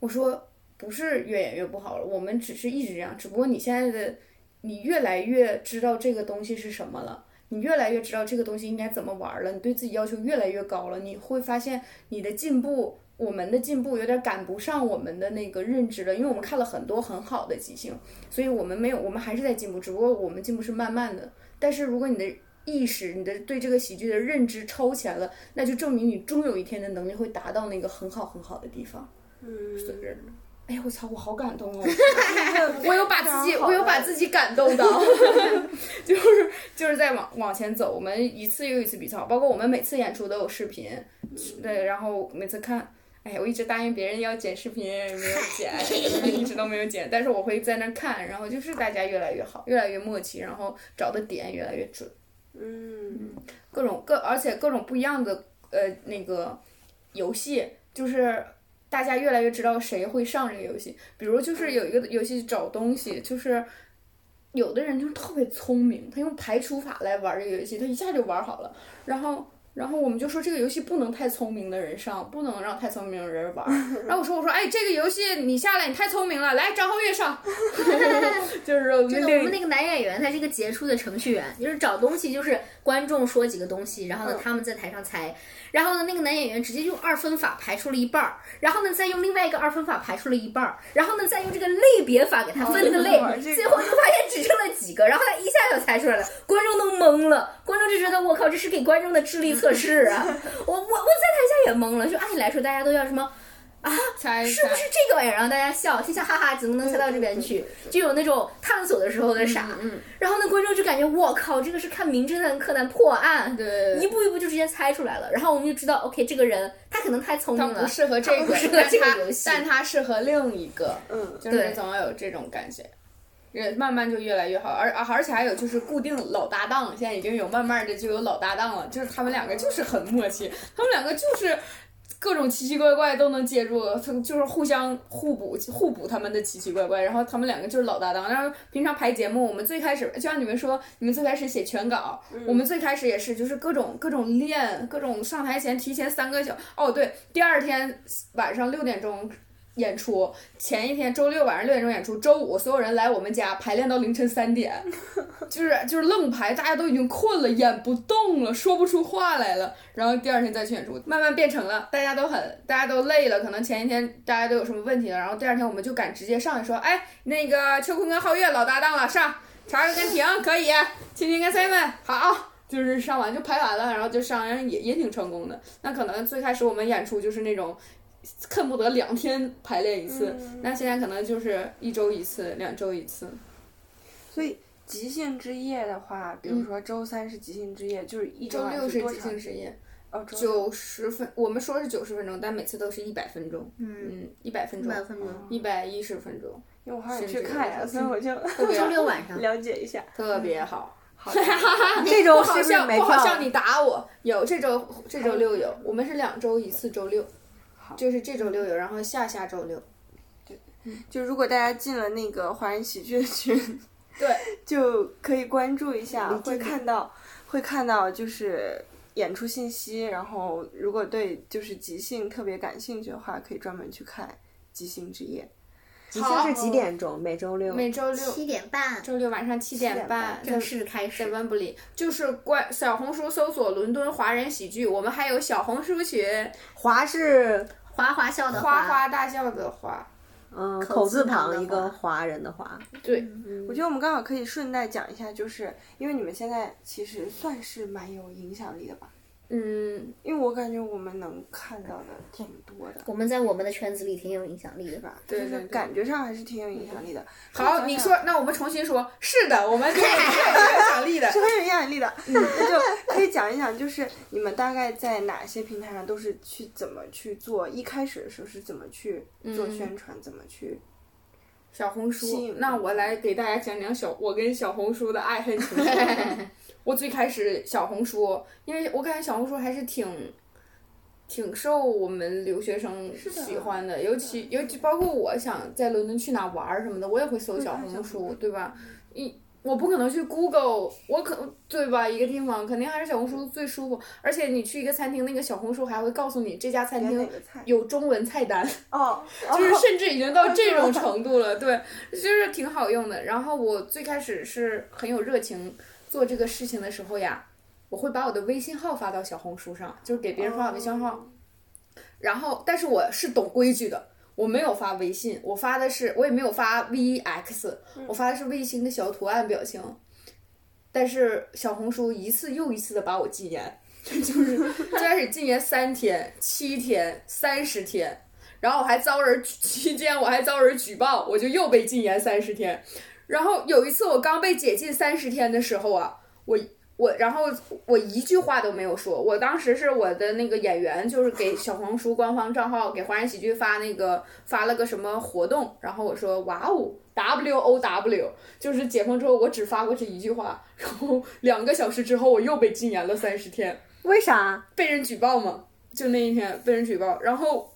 我说：“不是越演越不好了，我们只是一直这样，只不过你现在的你越来越知道这个东西是什么了。”你越来越知道这个东西应该怎么玩了，你对自己要求越来越高了，你会发现你的进步，我们的进步有点赶不上我们的那个认知了，因为我们看了很多很好的即兴，所以我们没有，我们还是在进步，只不过我们进步是慢慢的。但是如果你的意识，你的对这个喜剧的认知超前了，那就证明你终有一天的能力会达到那个很好很好的地方。嗯，哎呀，我操，我好感动哦！我有把自己，我有把自己感动到，就是就是在往往前走。我们一次又一次比赛，包括我们每次演出都有视频，对，然后每次看，哎呀，我一直答应别人要剪视频，没有剪，一直都没有剪，但是我会在那看，然后就是大家越来越好，越来越默契，然后找的点越来越准，嗯，各种各，而且各种不一样的呃那个游戏，就是。大家越来越知道谁会上这个游戏，比如就是有一个游戏找东西，就是有的人就是特别聪明，他用排除法来玩这个游戏，他一下就玩好了。然后，然后我们就说这个游戏不能太聪明的人上，不能让太聪明的人玩。然后我说我说哎，这个游戏你下来你太聪明了，来张浩月上，就是我们那个男演员他是一个杰出的程序员，就是找东西，就是观众说几个东西，然后呢他们在台上猜，然后呢那个男演员直接用二分法排出了一半儿，然后呢再用另外一个二分法排出了一半儿，然后呢再用这个类别法给他分了个类，最后就发现只剩了几个，然后他一下就猜出来了，观众都懵了，观众就觉得我靠，这是给观众的智力测试啊！我我我在台下也懵了，就按理来说大家都要什么。猜是不是这个玩意儿？然后大家笑，心想哈哈，怎么能猜到这边去？就有那种探索的时候的傻。嗯，然后那，观众就感觉我靠，这个是看名侦探柯南破案，对，一步一步就直接猜出来了。然后我们就知道，OK，这个人他他可能太聪明了，他不适合这个不适，合这个游戏但他适合另一个，嗯，就是对总要有这种感觉。人慢慢就越来越好，而而而且还有就是固定老搭档，现在已经有慢慢的就有老搭档了，就是他们两个就是很默契，他们两个就是各种奇奇怪怪都能接住，他们就是互相互补互补他们的奇奇怪怪，然后他们两个就是老搭档。然后平常排节目，我们最开始就像你们说，你们最开始写全稿，我们最开始也是就是各种各种练，各种上台前提前三个小哦对，第二天晚上六点钟。演出前一天周六晚上六点钟演出，周五所有人来我们家排练到凌晨三点，就是就是愣排，大家都已经困了，演不动了，说不出话来了，然后第二天再去演出，慢慢变成了大家都很大家都累了，可能前一天大家都有什么问题了，然后第二天我们就敢直接上去说，哎，那个秋坤跟皓月老搭档了，上，查尔跟婷可以，青青跟 Simon 好。就是上完就排完了，然后就上，也也挺成功的。那可能最开始我们演出就是那种恨不得两天排练一次，嗯那现在可能就是一周一次，两周一次。所以即兴之夜的话，比如说周三是即兴之夜，就是一周六是即兴之夜，哦，九十分，我们说是九十分钟，但每次都是一百分钟，嗯，嗯，一百分钟，一百分钟。一百一十分钟，因为我好想去看所以我就 周六晚 上，了解一下。特别好。好的，这周好是不是，没票？不好笑，你打我。有这周这周六有，我们是两周一次，周六，就是这周六有，然后下下周六。对就如果大家进了那个华人喜剧的群，对，就可以关注一下，会看到会看到就是演出信息，然后如果对就是即兴特别感兴趣的话，可以专门去看即兴之夜。即兴是几点钟？每周六。每周六七点半周六晚上七点点半半正式开在始。温布利，就是关小红书搜索伦敦华人喜剧，我们还有小红书群，华是哗哗笑的哗哗大笑的哗。嗯口口字字旁一个华华人的华。对，我觉得我们刚好可以顺带讲一下，就是因为你们现在其实算是蛮有影响力的吧，嗯，因为我感觉我们能看到的挺多的，我们在我们的圈子里挺有影响力的吧？就是对对对感觉上还是挺有影响力的。好，你说，那我们重新说，是的，我们是有影响力的是。很有影响力的。那就可以讲一讲，就是你们大概在哪些平台上都是去怎么去做？一开始的时候是怎么去做宣传，怎么去？小红书，那我来给大家讲讲小我跟小红书的爱恨情仇。我最开始小红书，因为我感觉小红书还是挺挺受我们留学生喜欢的，尤其尤其包括我想在伦敦去哪玩儿什么的，我也会搜小红书，对吧？一我不可能去 Google，我可对吧？一个地方肯定还是小红书最舒服，而且你去一个餐厅，那个小红书还会告诉你这家餐厅？有中文菜单。哦，就是甚至已经到这种程度了，对，就是挺好用的。然后我最开始是很有热情做这个事情的时候呀，我会把我的微信号发到小红书上，就是给别人发我微信号。然后，但是我是懂规矩的，我没有发微信，我发的是我也没有发 VX，我发的是卫星的小图案表情。但是小红书一次又一次的把我禁言，就是最开始禁言三天、七天、三十天，然后我还遭人期间我还遭人举报，我就又被禁言三十天。然后有一次我刚被解禁三十天的时候啊，我我然后我一句话都没有说。我当时是我的那个演员，就是给小红书官方账号给华人喜剧发那个发了个什么活动，然后我说哇哦 W O W，就是解封之后我只发过这一句话，然后两个小时之后我又被禁言了三十天。为啥？被人举报嘛，就那一天被人举报，然后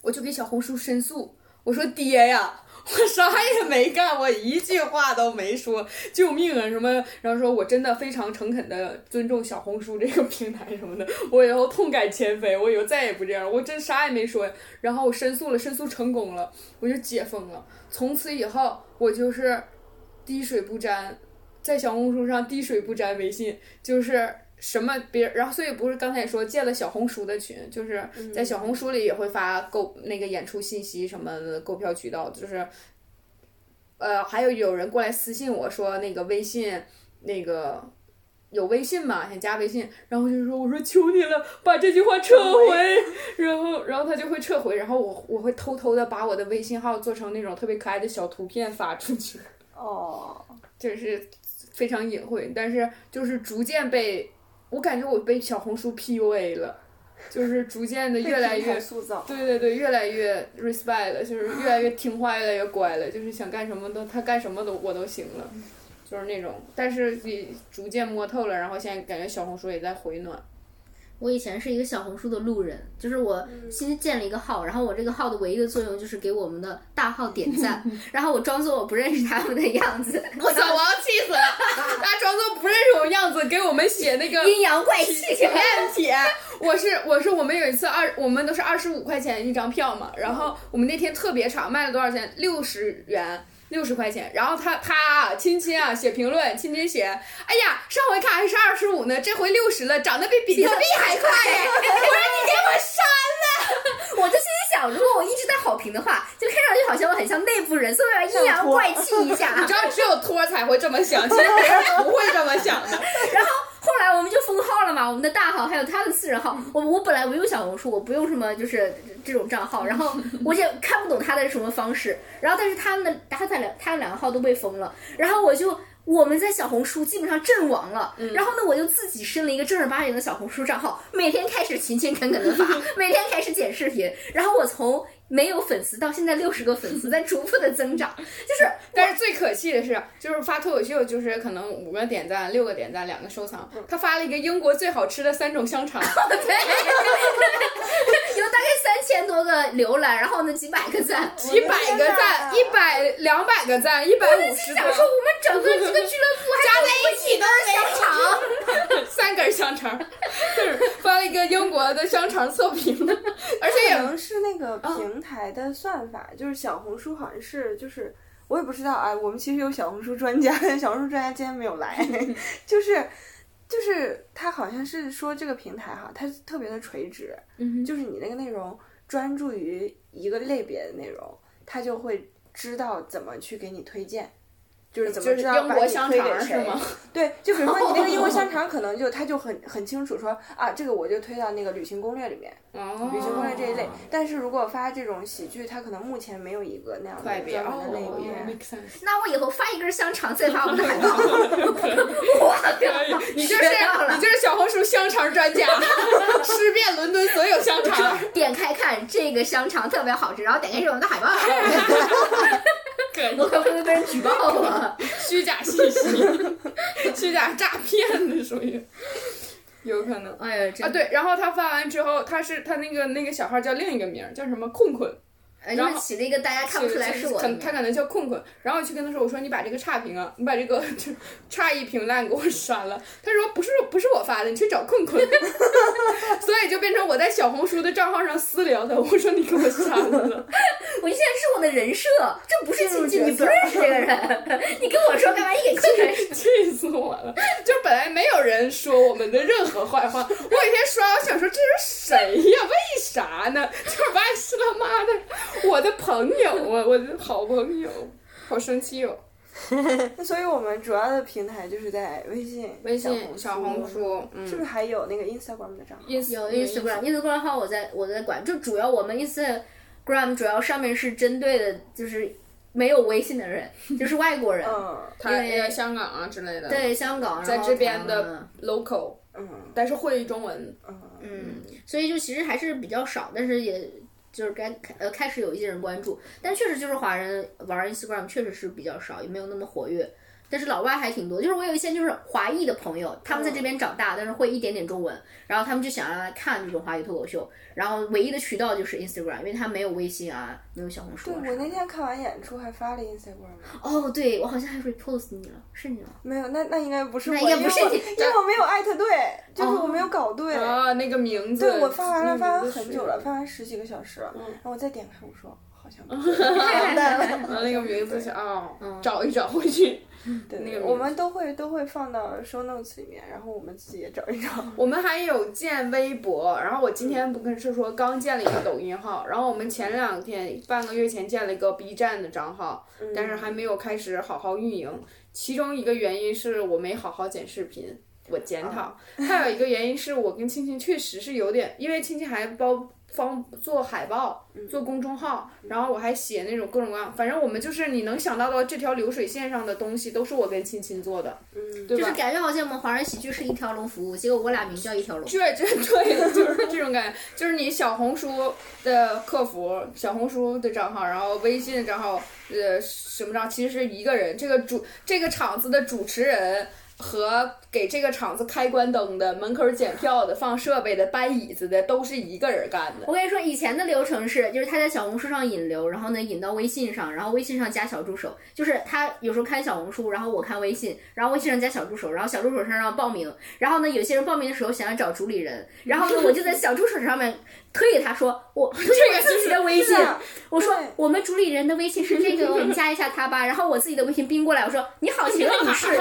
我就给小红书申诉，我说爹呀，我 啥也没干，我一句话都没说，救命啊什么，然后说我真的非常诚恳的尊重小红书这个平台什么的，我以后痛改前非，我以后再也不这样，我真啥也没说，然后我申诉了，申诉成功了，我就解封了，从此以后我就是滴水不沾，在小红书上滴水不沾微信，就是。什么别人，然后所以不是刚才也说建了小红书的群，就是在小红书里也会发购那个演出信息什么的购票渠道，就是，呃，还有有人过来私信我说那个微信那个有微信吗？想加微信，然后就说我说求你了，把这句话撤回，然后然后他就会撤回，然后我我会偷偷的把我的微信号做成那种特别可爱的小图片发出去。哦，就是非常隐晦，但是就是逐渐被我感觉我被小红书 PUA 了，就是逐渐的 越来越。塑造。对对对，越来越 respect 了，就是越来越听话，越来越乖了，就是想干什么都他干什么都我都行了，就是那种，但是也逐渐摸透了，然后现在感觉小红书也在回暖。我以前是一个小红书的路人，就是我新建了一个号，然后我这个号的唯一的作用就是给我们的大号点赞，然后我装作我不认识他们的样子，我操！我要气死了！他装作不认识我样子，给我们写那个阴阳怪气。体验帖。我是我是我们有一次二，我们都是二十五块钱一张票嘛，然后我们那天特别长，卖了多少钱？六十元。六十块钱，然后他他啊亲亲啊写评论，亲亲写，哎呀，上回看还是二十五呢，这回六十了，涨得比比特币还快 哎！我说你给我删了。我就心里想，如果我一直在好评的话，就看上去好像我很像内部人，所以我要阴阳怪气一下。你知道，只有托才会这么想，其实别人不会这么想的。然后后来我们就封号了嘛，我们的大号还有他的私人号。我我本来我用小红书，我不用什么就是这种账号，然后我也看不懂他的什么方式。然后但是他们的他他两他两个号都被封了，然后我就。我们在小红书基本上阵亡了，然后呢，我就自己申了一个正儿八经的小红书账号，每天开始勤勤恳恳的发，每天开始剪视频，然后我从没有粉丝到现在六十个粉丝，在逐步的增长，就是，但是最可气的是，就是发脱口秀，就是可能五个点赞、六个点赞、两个收藏，他发了一个英国最好吃的三种香肠，对，有大概三千多个浏览，然后呢几百个赞，几百个赞，一百两百个赞，一百五十想说我们整个这个俱乐部加在一起都是香肠，三根香肠，就是发了一个英国的香肠测评的，而且也可能是那个平台的算法，就是小红书好像是就是我也不知道啊，我们其实有小红书专家，小红书专家今天没有来，就是就是他好像是说这个平台哈，它特别的垂直，嗯就是你那个内容专注于一个类别的内容，它就会知道怎么去给你推荐。就是怎么就是知道把你英国香推给谁肠是吗？对，就比如说你那个英国香肠，可能就他就很很清楚说啊，这个我就推到那个旅行攻略里面，哦旅行攻略这一类。但是如果发这种喜剧，它可能目前没有一个那样快别的专门的类哦别。那我以后发一根香肠，再发我们的海报。我靠，你就是你就是小红书香肠专家，吃遍伦敦所有香肠。点开看这个香肠特别好吃，然后点开是我们的海报。可以我可不能被人举报啊！虚假信息，虚假诈骗的属于，有可能。哎呀，啊，对，然后他发完之后，他是他那个那个小号叫另一个名儿，叫什么困困，哎就是起了一个大家看不出来是我他可能叫困困，然后我去跟他说，我说你把这个差评啊，你把这个 就差一评烂给我删了。他说不是不是我发的，你去找困困。所以就变成我在小红书的账号上私聊他，我说你给我删了。我现在是我的人设，这不是亲戚，你不认识这个人，你跟我说干嘛？你给困困气死我了！就本来没有人说我们的任何坏话，我有一天刷，我想说这是谁呀？为啥呢？就是发现是他妈的 我的朋友啊，我的好朋友，好生气哦。那所以我们主要的平台就是在微信、微信、小小红书，嗯，是不是还有那个 Instagram 的账号？有有 Instagram，Instagram。号我在我在管，就主要我们 Instagram 主要上面是针对的，就是没有微信的人，就是外国人，嗯。台因为香港啊之类的，对香港，在这边的 local，嗯。但是会中文。嗯。嗯，所以就其实还是比较少，但是也就是该呃开始有一些人关注，但确实就是华人玩 Instagram 确实是比较少，也没有那么活跃。但是老外还挺多，就是我有一些就是华裔的朋友，他们在这边长大，但是会一点点中文，然后他们就想要来看这种华语脱口秀，然后唯一的渠道就是 Instagram，因为他没有微信啊，没有小红书啊。对我那天看完演出还发了 Instagram，哦，对我好像还 repost 你了，是你吗？没有，那那应该不是我，那应该不是因为我你因为我没有艾特对，就是我没有搞对。啊，那个名字。对，我发完了，发很久了，发完十几个小时了，嗯然后我再点开，我说好像 不是。啊，那个名字是哦，找一找回去。对那个我们都会都会放到 show notes 里面，然后我们自己也找一找。我们还有建微博，然后我今天不跟是说刚建了一个抖音号，然后我们前两天半个月前建了一个 B 站的账号，但是还没有开始好好运营。其中一个原因是我没好好剪视频，我检讨；还有一个原因是我跟青青确实是有点，因为青青还包方做海报、做公众号，然后我还写那种各种各样，反正我们就是你能想到的这条流水线上的东西，都是我跟亲亲做的，嗯，对吧？就是感觉好像我们华人喜剧是一条龙服务，结果我俩名叫一条龙。对，对对，就是这种感觉，就是你小红书的客服、小红书的账号，然后微信的账号，呃，什么账，其实是一个人。这个主这个场子的主持人和给这个厂子开关灯的、门口检票的、放设备的、搬椅子的，都是一个人干的。我跟你说，以前的流程是，就是他在小红书上引流，然后呢引到微信上，然后微信上加小助手，就是他有时候看小红书，然后我看微信，然后微信上加小助手，然后小助手上让报名，然后呢有些人报名的时候想要找主理人，然后呢我就在小助手上面推给他说，我推 我自己的微信，我说我们主理人的微信是这个，你加一下他吧，然后我自己的微信并过来，我说你好，请问你是，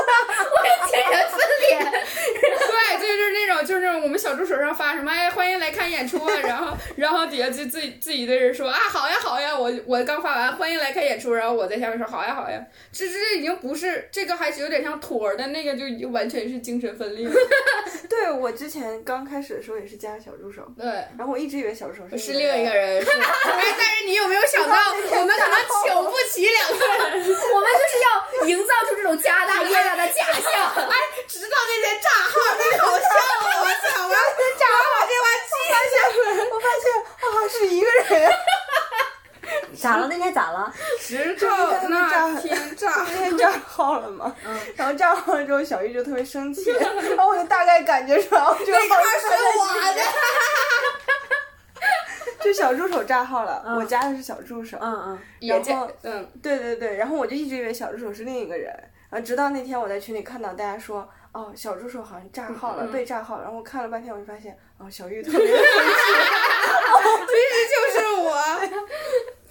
我跟精神分裂。对，这就是那种，就是那种我们小助手上发什么，哎，欢迎来看演出啊，然后，然后底下就自己自己的人说啊，好呀好呀，我我刚发完，欢迎来看演出，然后我在下面说好呀好呀，这这已经不是这个，还是有点像托儿的那个，就已经完全是精神分裂了。对我之前刚开始的时候也是加小助手，对，然后我一直以为小助手是另一个人，是，哎，但是你有没有想到，我们可能请不起两个人，我们就是要营造出这种家大业大的假象。哎，直到那天炸号，那好笑啊！我操，我要炸号这把气下来，我发现啊是一个人，咋了？那天咋了？直到那天炸那天炸号了嘛，然后炸号了之后，小玉就特别生气，然后我就大概感觉出来，我觉得好是我的。就小助手炸号了，嗯我加的是小助手，嗯嗯，也然后，嗯，对对对，然后我就一直以为小助手是另一个人，然后直到那天我在群里看到大家说，哦，小助手好像炸号了，嗯被炸号了，然后我看了半天，我就发现，哦，小玉 特别生气，其实就是我。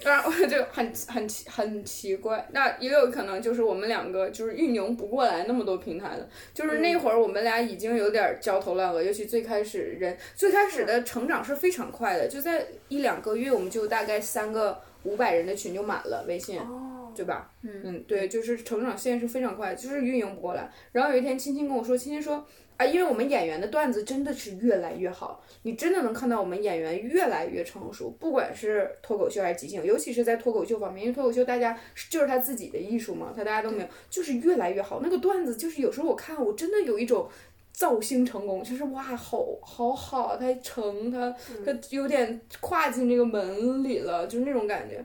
然后我就很很奇很奇怪，那也有可能就是我们两个就是运营不过来那么多平台了，就是那会儿我们俩已经有点焦头烂额，尤其最开始人最开始的成长是非常快的，就在一两个月我们就大概三个五百人的群就满了微信，哦，对吧？嗯对，就是成长线是非常快，就是运营不过来。然后有一天，青青跟我说，青青说，啊，因为我们演员的段子真的是越来越好，你真的能看到我们演员越来越成熟，不管是脱口秀还是即兴，尤其是在脱口秀方面，因为脱口秀大家就是他自己的艺术嘛，他大家都没有，就是越来越好。那个段子就是有时候我看我真的有一种。造星成功，就是哇，好好好，他成，他他有点跨进这个门里了，就是那种感觉。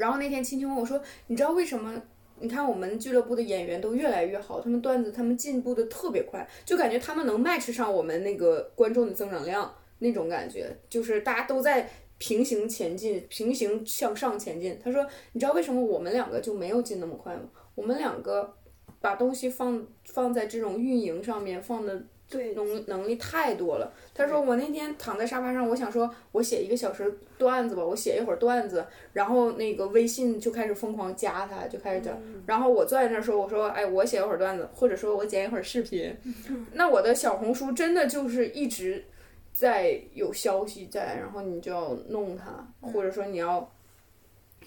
然后那天青青问我说：“你知道为什么？你看我们俱乐部的演员都越来越好，他们段子他们进步的特别快，就感觉他们能 match 上我们那个观众的增长量那种感觉，就是大家都在平行前进，平行向上前进。”他说：“你知道为什么我们两个就没有进那么快吗？我们两个把东西放放在这种运营上面放的对，能能力太多了。他说我那天躺在沙发上，我想说我写一个小时段子吧，我写一会儿段子，然后那个微信就开始疯狂加他，就开始讲。然后我坐在那儿说，我说哎，我写一会儿段子，或者说我剪一会儿视频。那我的小红书真的就是一直在有消息在，然后你就要弄它，或者说你要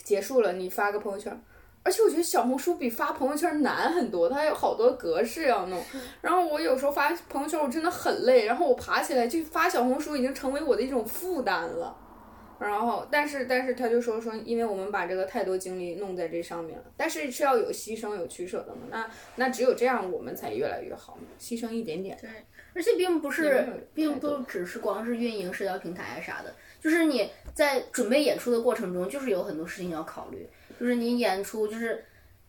结束了，你发个朋友圈。而且我觉得小红书比发朋友圈难很多，它有好多格式要弄。然后我有时候发朋友圈，我真的很累，然后我爬起来就发小红书已经成为我的一种负担了。然后，但是但是他就说说，因为我们把这个太多精力弄在这上面了，但是是要有牺牲有取舍的嘛。那那只有这样，我们才越来越好嘛。牺牲一点点。对而且并不是，并不只是光是运营社交平台啊啥的，就是你在准备演出的过程中，就是有很多事情要考虑，就是你演出就是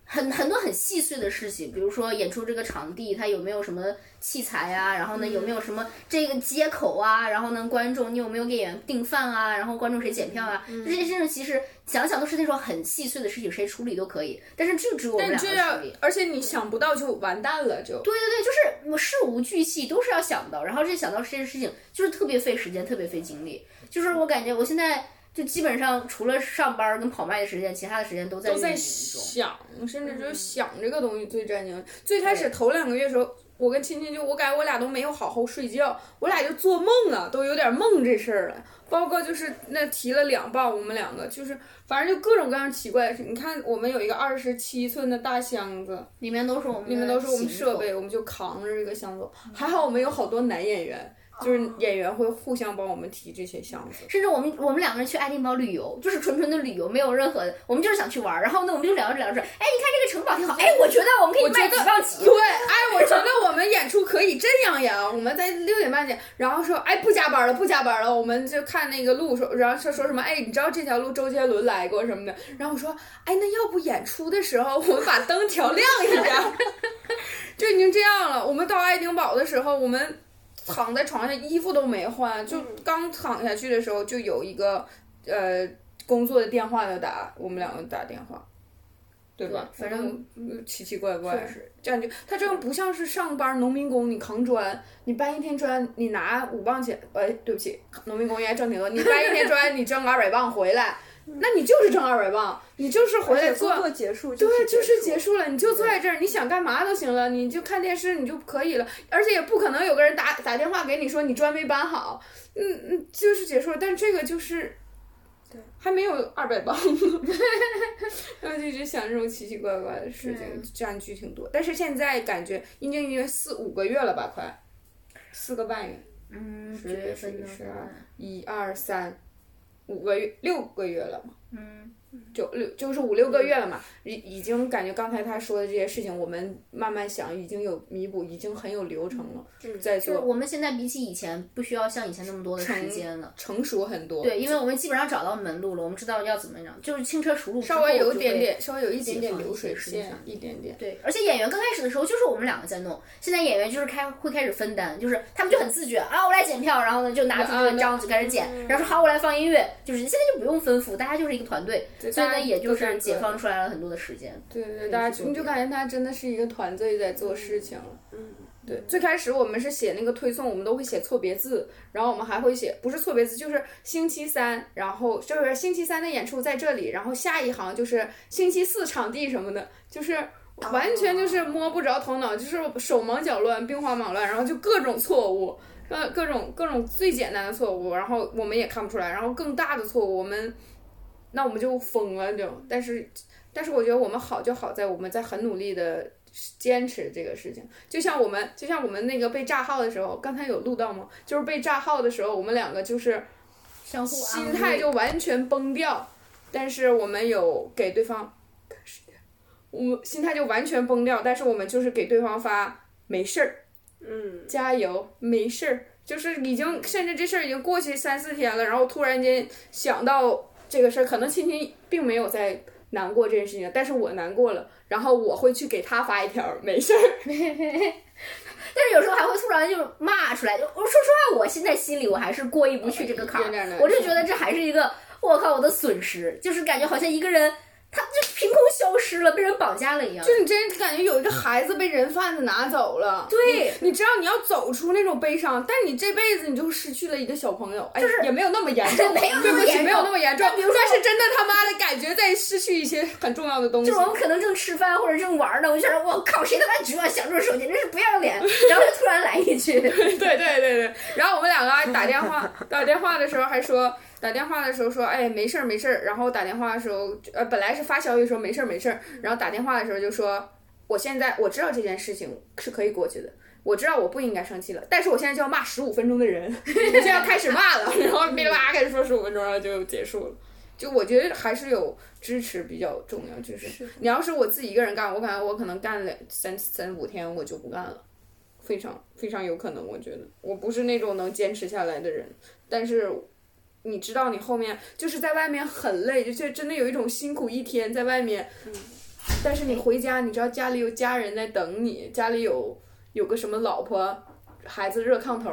很很多很细碎的事情，比如说演出这个场地它有没有什么器材啊，然后呢有没有什么这个接口啊，然后呢观众你有没有给演员订饭啊，然后观众谁检票啊，这些事情其实想想都是那种很细碎的事情，谁处理都可以，但是就只有我们两个但这样处理。，而且你想不到就完蛋了，就对对对，就是我事无巨细都是要想到，然后这想到这些事情就是特别费时间，特别费精力。就是我感觉我现在就基本上除了上班跟跑麦的时间，其他的时间都在都在。想，甚至就是想这个东西最占精力。最开始头两个月的时候，我跟亲亲就我感觉我俩都没有好好睡觉，我俩就做梦啊，都有点梦这事儿了。包括就是那提了两磅，我们两个就是反正就各种各样奇怪的事。你看，我们有一个二十七寸的大箱子，里面都是我们，里面都是我们设备，。我们就扛着这个箱子。还好我们有好多男演员，就是演员会互相帮我们提这些箱子。甚至我们我们两个人去爱丁堡旅游，就是纯纯的旅游，没有任何，我们就是想去玩儿。然后呢，我们就聊着聊着，哎，你看这个城堡挺好，哎，我觉得我们可以卖几磅几。对，哎，我觉得我们演出可以这样演，我们在六点半演，然后说，哎，不加班了，不加班了，我们就看那个路说，然后说说什么，哎，你知道这条路周杰伦来过什么的，然后我说，哎，那要不演出的时候我们把灯调亮一点，就已经这样了。我们到爱丁堡的时候，我们躺在床上，衣服都没换，就刚躺下去的时候，就有一个呃工作的电话要打，我们两个打电话。对吧？反正嗯奇奇怪怪，这样就他这样不像是上班农民工，你扛砖，你搬一天砖，你拿五磅钱，哎，对不起，农民工应该挣挺多，你搬一天砖，你挣二百磅回来，那你就是挣二百磅，你就是回来做，工作结束，对，就是结束了，你就坐在这儿，你想干嘛都行了，你就看电视你就可以了，而且也不可能有个人打打电话给你说你砖没搬好，嗯嗯，就是结束了，但这个就是。对还没有二百磅，然后就一直想这种奇奇怪怪的事情，占据挺多。但是现在感觉已经约四五个月了吧，快四个半月。嗯，十月、十一、十二，一二三，五个月，六个月了嘛。嗯。就六就是五六个月了嘛，已已经感觉刚才他说的这些事情，我们慢慢想，已经有弥补，已经很有流程了，在做。我们现在比起以前，不需要像以前那么多的时间了，成熟很多。对，因为我们基本上找到门路了，我们知道要怎么样，就是轻车熟路。稍微有一点点，稍微有一点点流水线，一点点。对，而且演员刚开始的时候就是我们两个在弄，现在演员就是开会开始分担，就是他们就很自觉啊，我来检票，然后呢就拿出这个章子开始剪，然后说好我来放音乐，就是现在就不用吩咐，大家就是一个团队，所以呢也就是。解放出来了很多的时间，对对对，大家你就感觉他真的是一个团队在做事情了。嗯，对，最开始我们是写那个推送，我们都会写错别字，然后我们还会写不是错别字，就是星期三，然后就是星期三的演出在这里，然后下一行就是星期四场地什么的，就是完全就是摸不着头脑，就是手忙脚乱、兵荒马乱，然后就各种错误，呃，各种各种最简单的错误，然后我们也看不出来，然后更大的错误我们。那我们就疯了，就但是，但是我觉得我们好就好在我们在很努力的坚持这个事情，就像我们就像我们那个被炸号的时候，刚才有录到吗？就是被炸号的时候，我们两个就是相互心态就完全崩掉，但是我们有给对方，我们心态就完全崩掉，但是我们就是给对方发没事儿，嗯，加油，没事儿，就是已经甚至这事儿已经过去三四天了，然后突然间想到。这个事儿可能亲亲并没有在难过这件事情，但是我难过了，然后我会去给他发一条，没事儿。但是有时候还会突然就骂出来，就我说实话，我现在心里我还是过意不去这个坎儿，我就觉得这还是一个我靠我的损失，就是感觉好像一个人。他就凭空消失了，被人绑架了一样。就你真感觉有一个孩子被人贩子拿走了。对，你知道你要走出那种悲伤，但你这辈子你就失去了一个小朋友。就是也没有那么严重，没有对不起，没有那么严重。但是真的他妈的感觉在失去一些很重要的东西。就我们可能正吃饭或者正玩呢，我就想说，我靠，谁他妈举我想住手机，真是不要脸。然后就突然来一句，对对对对对。然后我们两个打电话，打电话的时候还说。打电话的时候说，哎，没事儿没事儿。然后打电话的时候，呃，本来是发消息说没事儿没事儿。然后打电话的时候就说，我现在我知道这件事情是可以过去的，我知道我不应该生气了，但是我现在就要骂十五分钟的人，我现在要开始骂了。然后噼里啪啦开始说十五分钟，然后就结束了。就我觉得还是有支持比较重要，就是你要是我自己一个人干，我感觉我可能干两三三五天我就不干了，非常非常有可能。我觉得我不是那种能坚持下来的人，但是。你知道，你后面就是在外面很累，就真的有一种辛苦一天在外面。嗯。但是你回家，你知道家里有家人在等你，家里有有个什么老婆，孩子热炕头。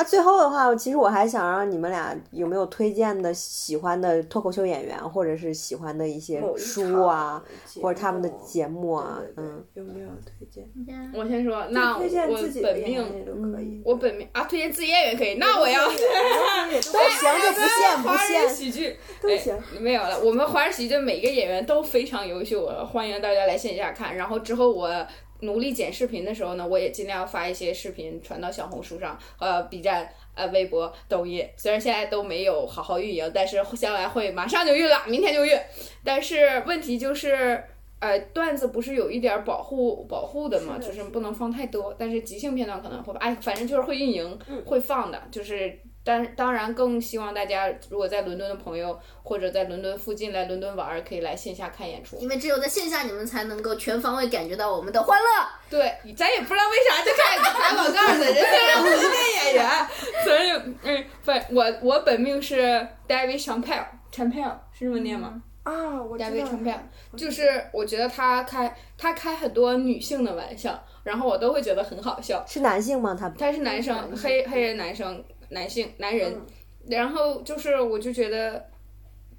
那最后的话，其实我还想让你们俩有没有推荐的喜欢的脱口秀演员，或者是喜欢的一些书啊，或者他们的节目啊，嗯，有没有推荐？我先说，那我本命都可以，我本命啊，推荐自己演员可以，那我要都行，就不限不限喜剧都行，没有了。我们华人喜剧每个演员都非常优秀，欢迎大家来线下看。然后之后我。努力剪视频的时候呢，我也尽量发一些视频传到小红书上，呃，B 站。呃，微博、抖音虽然现在都没有好好运营，但是将来会马上就运了，明天就运。但是问题就是，呃，段子不是有一点儿保护保护的嘛，就是不能放太多。但是即兴片段可能会，哎，反正就是会运营，会放的。就是，但当然更希望大家如果在伦敦的朋友或者在伦敦附近来伦敦玩儿，可以来线下看演出。因为只有在线下，你们才能够全方位感觉到我们的欢乐。对，咱也不知道为啥就开始打广告呢，人家让我们练演员，所以嗯，反我我本命是 David Chappelle，Chappelle 是这么念吗啊，我知？David 道 Chappelle 就是我觉得他开他开很多女性的玩笑，然后我都会觉得很好笑。是男性吗？他他是男生，黑黑人男生，男性男人，然后就是我就觉得。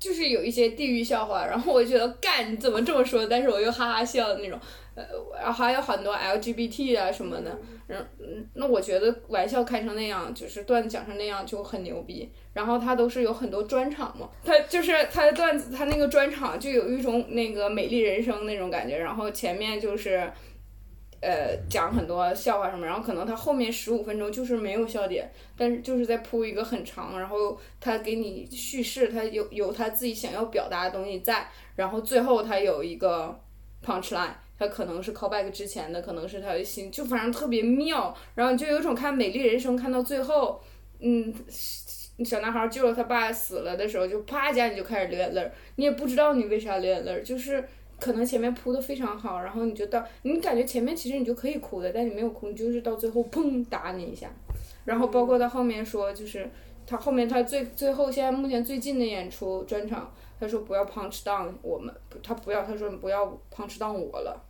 就是有一些地域笑话，然后我就觉得干你怎么这么说？但是我又哈哈笑的那种，呃，然后还有很多 LGBT 啊什么的，嗯嗯，那我觉得玩笑开成那样，就是段子讲成那样就很牛逼。然后他都是有很多专场嘛，他就是他的段子，他那个专场就有一种那个美丽人生那种感觉，然后前面就是。呃，讲很多笑话什么，然后可能他后面十五分钟就是没有笑点，但是就是在铺一个很长，然后他给你叙事，他有有他自己想要表达的东西在，然后最后他有一个 punch line，他可能是 callback 之前的，可能是他的心，就反正特别妙，然后就有种看《美丽人生》看到最后，嗯。小男孩救了他爸死了的时候，就啪一下你就开始流眼泪，你也不知道你为啥流眼泪，就是可能前面铺的非常好，然后你就到你感觉前面其实你就可以哭的，但你没有哭，你就是到最后砰打你一下，然后包括他后面说就是他后面他最最后现在目前最近的演出专场，他说不要 punch down 我们，他不要他说你不要 punch down 我了。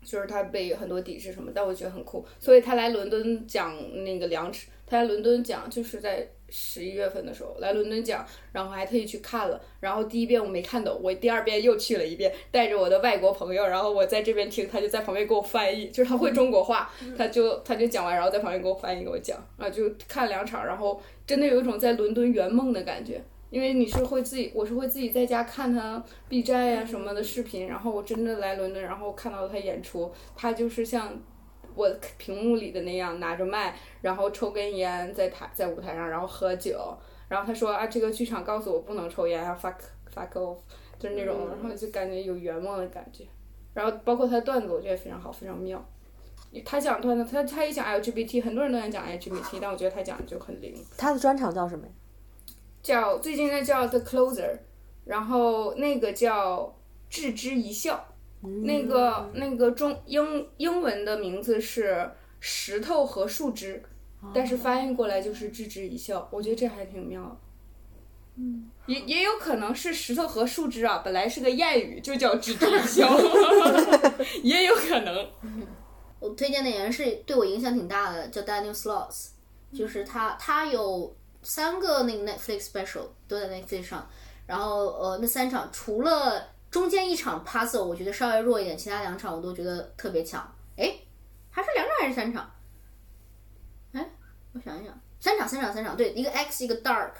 就是他被很多抵制什么，但我觉得很酷，所以他来伦敦讲那个两尺，他来伦敦讲就是在十一月份的时候来伦敦讲，然后还特意去看了，然后第一遍我没看懂，我第二遍又去了一遍，带着我的外国朋友，然后我在这边听，他就在旁边给我翻译，就是他会中国话，他就他就讲完，然后在旁边给我翻译给我讲，啊就看两场，然后真的有一种在伦敦圆梦的感觉。因为你是会自己，我是会自己在家看他 B 站呀、什么的视频，然后我真的来伦敦，然后看到他演出，他就是像我屏幕里的那样，拿着麦，然后抽根烟在台在舞台上，然后喝酒，然后他说啊，这个剧场告诉我不能抽烟，要 fuck fuck off，就是那种，然后就感觉有圆梦的感觉，然后包括他段子，我觉得非常好，非常妙。他讲段子，他他一讲 LGBT，很多人都想讲 LGBT，但我觉得他讲的就很灵。他的专场叫什么呀？叫最近那叫 The Closer，然后那个叫置之一笑，那个那个中英英文的名字是石头和树枝，但是翻译过来就是置之一笑，我觉得这还挺妙的。嗯，也也有可能是石头和树枝啊，本来是个谚语，就叫置之一笑，也有可能。我推荐的演员是对我影响挺大的，叫 Daniel Sloss，就是他，他有三个那个 Netflix special 都在 Netflix 上，然后呃那三场除了中间一场 puzzle 我觉得稍微弱一点，其他两场我都觉得特别强。哎，还是两场还是三场？哎，我想一想，三场三场三场，对，一个 X 一个 Dark，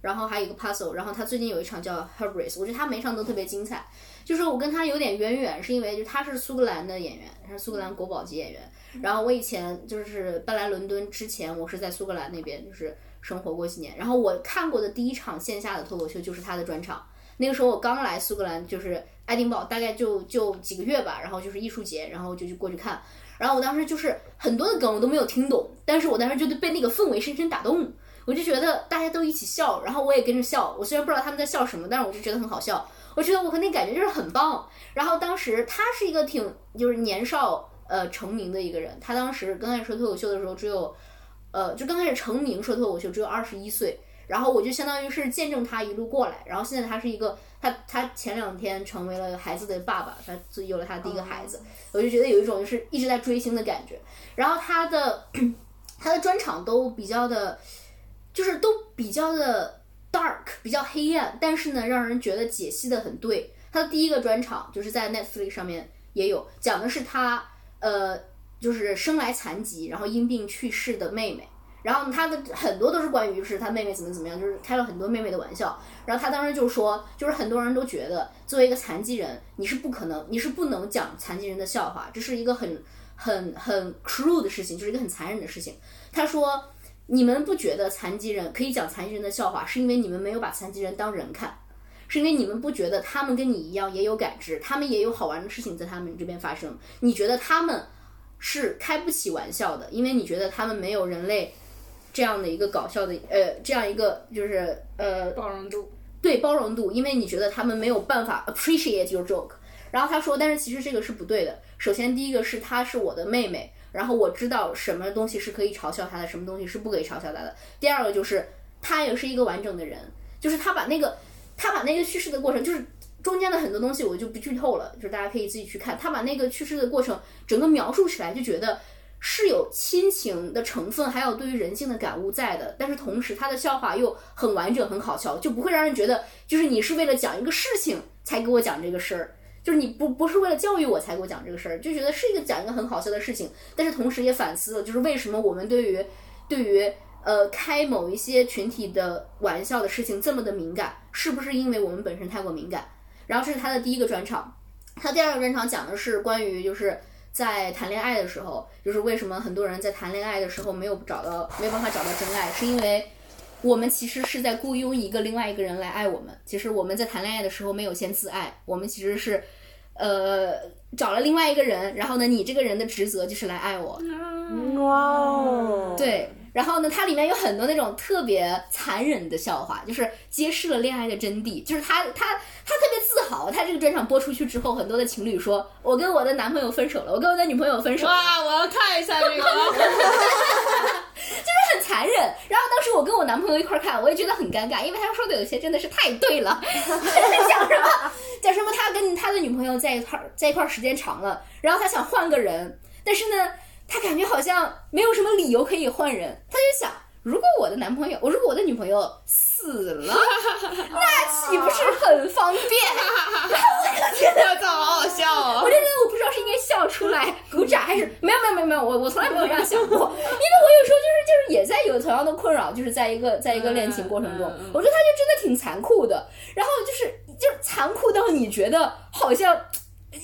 然后还有一个 puzzle，然后他最近有一场叫 h e r b r i s 我觉得他每场都特别精彩。就是我跟他有点渊源，是因为就他是苏格兰的演员，他是苏格兰国宝级演员。然后我以前就是搬来伦敦之前，我是在苏格兰那边就是生活过几年。然后我看过的第一场线下的脱口秀就是他的专场。那个时候我刚来苏格兰，就是爱丁堡，大概就就几个月吧。然后就是艺术节，然后就去过去看。然后我当时就是很多的梗我都没有听懂，但是我当时就被那个氛围深深打动。我就觉得大家都一起笑，然后我也跟着笑。我虽然不知道他们在笑什么，但是我就觉得很好笑。我觉得我和那感觉就是很棒。然后当时他是一个挺就是年少呃成名的一个人，他当时刚开始说脱口秀的时候只有呃就刚开始成名说脱口秀只有二十一岁，然后我就相当于是见证他一路过来。然后现在他是一个他他前两天成为了孩子的爸爸，他自己有了他第一个孩子，我就觉得有一种就是一直在追星的感觉。然后他的他的专场都比较的，就是都比较的。dark 比较黑暗，但是呢，让人觉得解析的很对。他的第一个专场就是在 Netflix 上面也有，讲的是他呃，就是生来残疾，然后因病去世的妹妹。然后他的很多都是关于就是他妹妹怎么怎么样，就是开了很多妹妹的玩笑。然后他当时就说，就是很多人都觉得作为一个残疾人，你是不可能，你是不能讲残疾人的笑话，这是一个很很很 cruel 的事情，就是一个很残忍的事情。他说，你们不觉得残疾人可以讲残疾人的笑话，是因为你们没有把残疾人当人看。是因为你们不觉得他们跟你一样也有感知，他们也有好玩的事情在他们这边发生。你觉得他们是开不起玩笑的，因为你觉得他们没有人类这样的一个搞笑的呃这样一个就是呃包容度。对包容度，因为你觉得他们没有办法 appreciate your joke。然后他说，但是其实这个是不对的。首先第一个是她是我的妹妹，然后我知道什么东西是可以嘲笑她的，什么东西是不可以嘲笑她的。第二个就是她也是一个完整的人，就是她把那个。他把那个叙事的过程，就是中间的很多东西我就不剧透了，就是大家可以自己去看。他把那个叙事的过程整个描述起来，就觉得是有亲情的成分，还有对于人性的感悟在的。但是同时，他的笑话又很完整、很好笑，就不会让人觉得就是你是为了讲一个事情才给我讲这个事儿，就是你不不是为了教育我才给我讲这个事儿，就觉得是一个讲一个很好笑的事情。但是同时也反思了，就是为什么我们对于对于。呃，开某一些群体的玩笑的事情这么的敏感，是不是因为我们本身太过敏感？然后这是他的第一个专场，他第二个专场讲的是关于就是在谈恋爱的时候，就是为什么很多人在谈恋爱的时候没有找到，没有办法找到真爱，是因为我们其实是在雇佣一个另外一个人来爱我们。其实我们在谈恋爱的时候没有先自爱，我们其实是呃找了另外一个人，然后呢，你这个人的职责就是来爱我。哇哦，对。然后呢，它里面有很多那种特别残忍的笑话，就是揭示了恋爱的真谛。就是他他他特别自豪，他这个专场播出去之后，很多的情侣说：“我跟我的男朋友分手了，我跟我的女朋友分手了。”哇，我要看一下这个，就是很残忍。然后当时我跟我男朋友一块看，我也觉得很尴尬，因为他说的有些真的是太对了。讲什么讲什么？他跟他的女朋友在一块在一块时间长了，然后他想换个人，但是呢。他感觉好像没有什么理由可以换人，他就想，如果我的男朋友，我如果我的女朋友死了，那岂不是很方便？我就觉得，我操，好好笑哦！我就觉得我不知道是应该笑出来鼓掌，还是没有没有没有没有，我我从来没有这样想过，因为我有时候就是就是也在有同样的困扰，就是在一个在一个恋情过程中，我觉得他就真的挺残酷的，然后就是就是残酷到你觉得好像。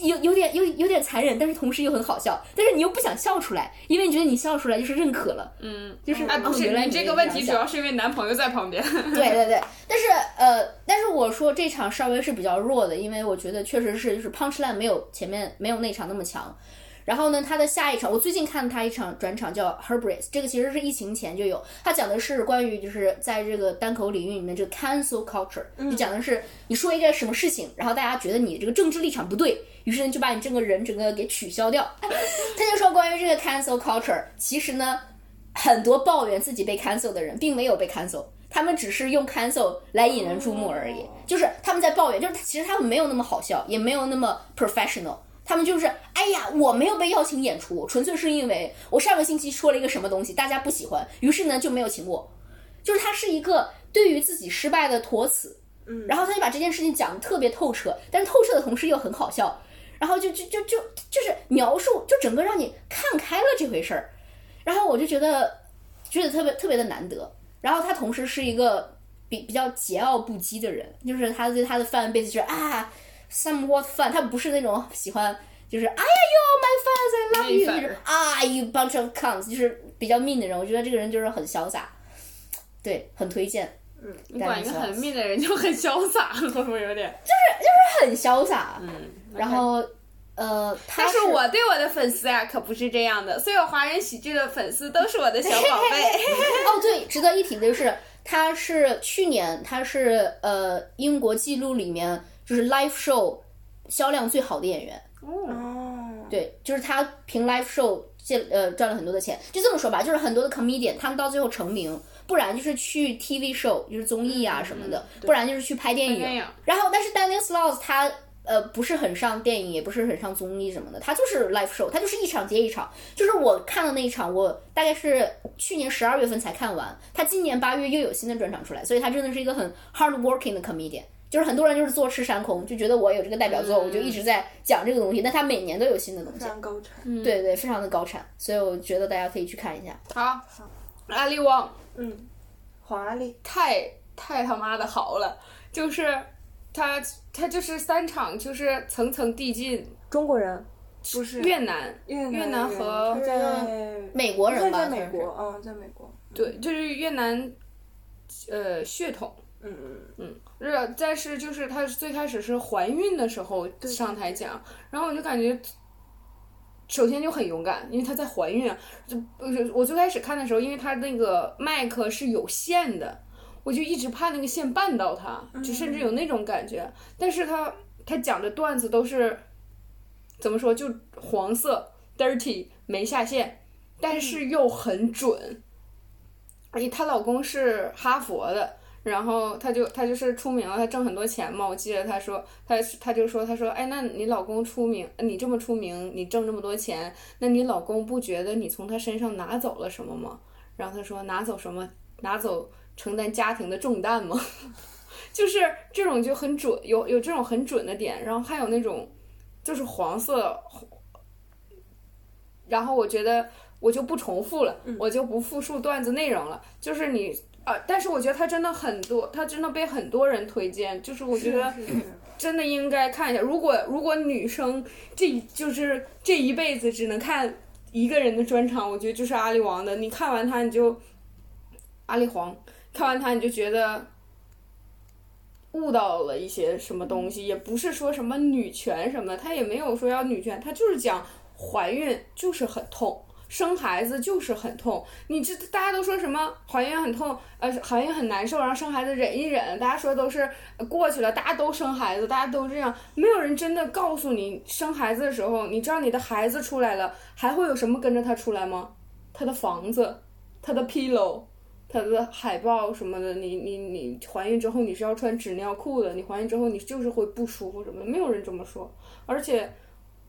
有有点有有点残忍，但是同时又很好笑，但是你又不想笑出来，因为你觉得你笑出来就是认可了，嗯，就是哎，不是你这个问题主要是因为男朋友在旁边，对对对，但是呃，但是我说这场稍微是比较弱的，因为我觉得确实是就是 punchline 没有前面没有那场那么强。然后呢，他的下一场，我最近看他一场转场叫 Herbris，这个其实是疫情前就有。他讲的是关于就是在这个单口领域里面这个 cancel culture，就讲的是你说一个什么事情，然后大家觉得你这个政治立场不对，于是呢就把你这个人整个给取消掉。他就说关于这个 cancel culture，其实呢很多抱怨自己被 cancel 的人并没有被 cancel，他们只是用 cancel 来引人注目而已，就是他们在抱怨，就是其实他们没有那么好笑，也没有那么 professional。他们就是，哎呀，我没有被邀请演出，纯粹是因为我上个星期说了一个什么东西，大家不喜欢，于是呢就没有请我。就是他是一个对于自己失败的托词，嗯，然后他就把这件事情讲的特别透彻，但是透彻的同时又很好笑，然后就就就就就是描述，就整个让你看开了这回事儿，然后我就觉得觉得特别特别的难得。然后他同时是一个比比较桀骜不羁的人，就是他对他的 fan base 就是啊。Somewhat fun，他不是那种喜欢，就是哎呀，You my fans, I love you，就是啊，You bunch of cunts，就是比较 mean 的人。我觉得这个人就是很潇洒，对，很推荐。嗯，你管一个很 mean 的人就很潇洒，会不会有点？就是就是很潇洒。嗯，然后呃，但是我对我的粉丝啊可不是这样的，所有华人喜剧的粉丝都是我的小宝贝。哦，对，值得一提的就是，他是去年他是呃英国纪录里面。就是 live show 销量最好的演员哦，对，就是他凭 live show 借呃赚了很多的钱，就这么说吧，就是很多的 comedian 他们到最后成名，不然就是去 TV show 就是综艺啊什么的，不然就是去拍电影。然后但是 Daniel Sloss 他呃不是很上电影，也不是很上综艺什么的，他就是 live show，他就是一场接一场。就是我看的那一场，我大概是去年十二月份才看完，他今年八月又有新的专场出来，所以他真的是一个很 hard working 的 comedian。就是很多人就是坐吃山空，就觉得我有这个代表作，我就一直在讲这个东西。但他每年都有新的东西，非常高产。对对，非常的高产，所以我觉得大家可以去看一下。好，阿里旺嗯，黄阿丽，太太他妈的好了，就是他他就是三场就是层层递进，中国人不是越南越越南和在美国人吧在美国，嗯，在美国，对，就是越南呃血统。嗯嗯嗯是，但是就是她最开始是怀孕的时候上台讲，然后我就感觉，首先就很勇敢，因为她在怀孕啊。就不是我最开始看的时候，因为她那个麦克是有线的，我就一直怕那个线绊到她，就甚至有那种感觉。但是她她讲的段子都是怎么说，就黄色 dirty 没下线，但是又很准。而且她老公是哈佛的。然后她就她就是出名了，她挣很多钱嘛。我记得她说，她她就说，她说，哎，那你老公出名，你这么出名，你挣这么多钱，那你老公不觉得你从他身上拿走了什么吗？然后她说，拿走什么？拿走承担家庭的重担吗？就是这种就很准，有有这种很准的点，然后还有那种就是黄色，然后我觉得我就不重复了，我就不复述段子内容了，就是你。啊！但是我觉得他真的很多，他真的被很多人推荐。就是我觉得真的应该看一下。如果如果女生这就是这一辈子只能看一个人的专场，我觉得就是阿里王的。你看完他你就阿里黄，看完他你就觉得悟到了一些什么东西，也不是说什么女权什么的，他也没有说要女权，他就是讲怀孕就是很痛。生孩子就是很痛，你这大家都说什么怀孕很痛，呃，怀孕很难受，然后生孩子忍一忍，大家说都是过去了，大家都生孩子，大家都这样，没有人真的告诉你生孩子的时候，你知道你的孩子出来了，还会有什么跟着他出来吗？他的房子，他的 pillow，他的海报什么的，你你你怀孕之后你是要穿纸尿裤的，你怀孕之后你就是会不舒服什么的，没有人这么说，而且。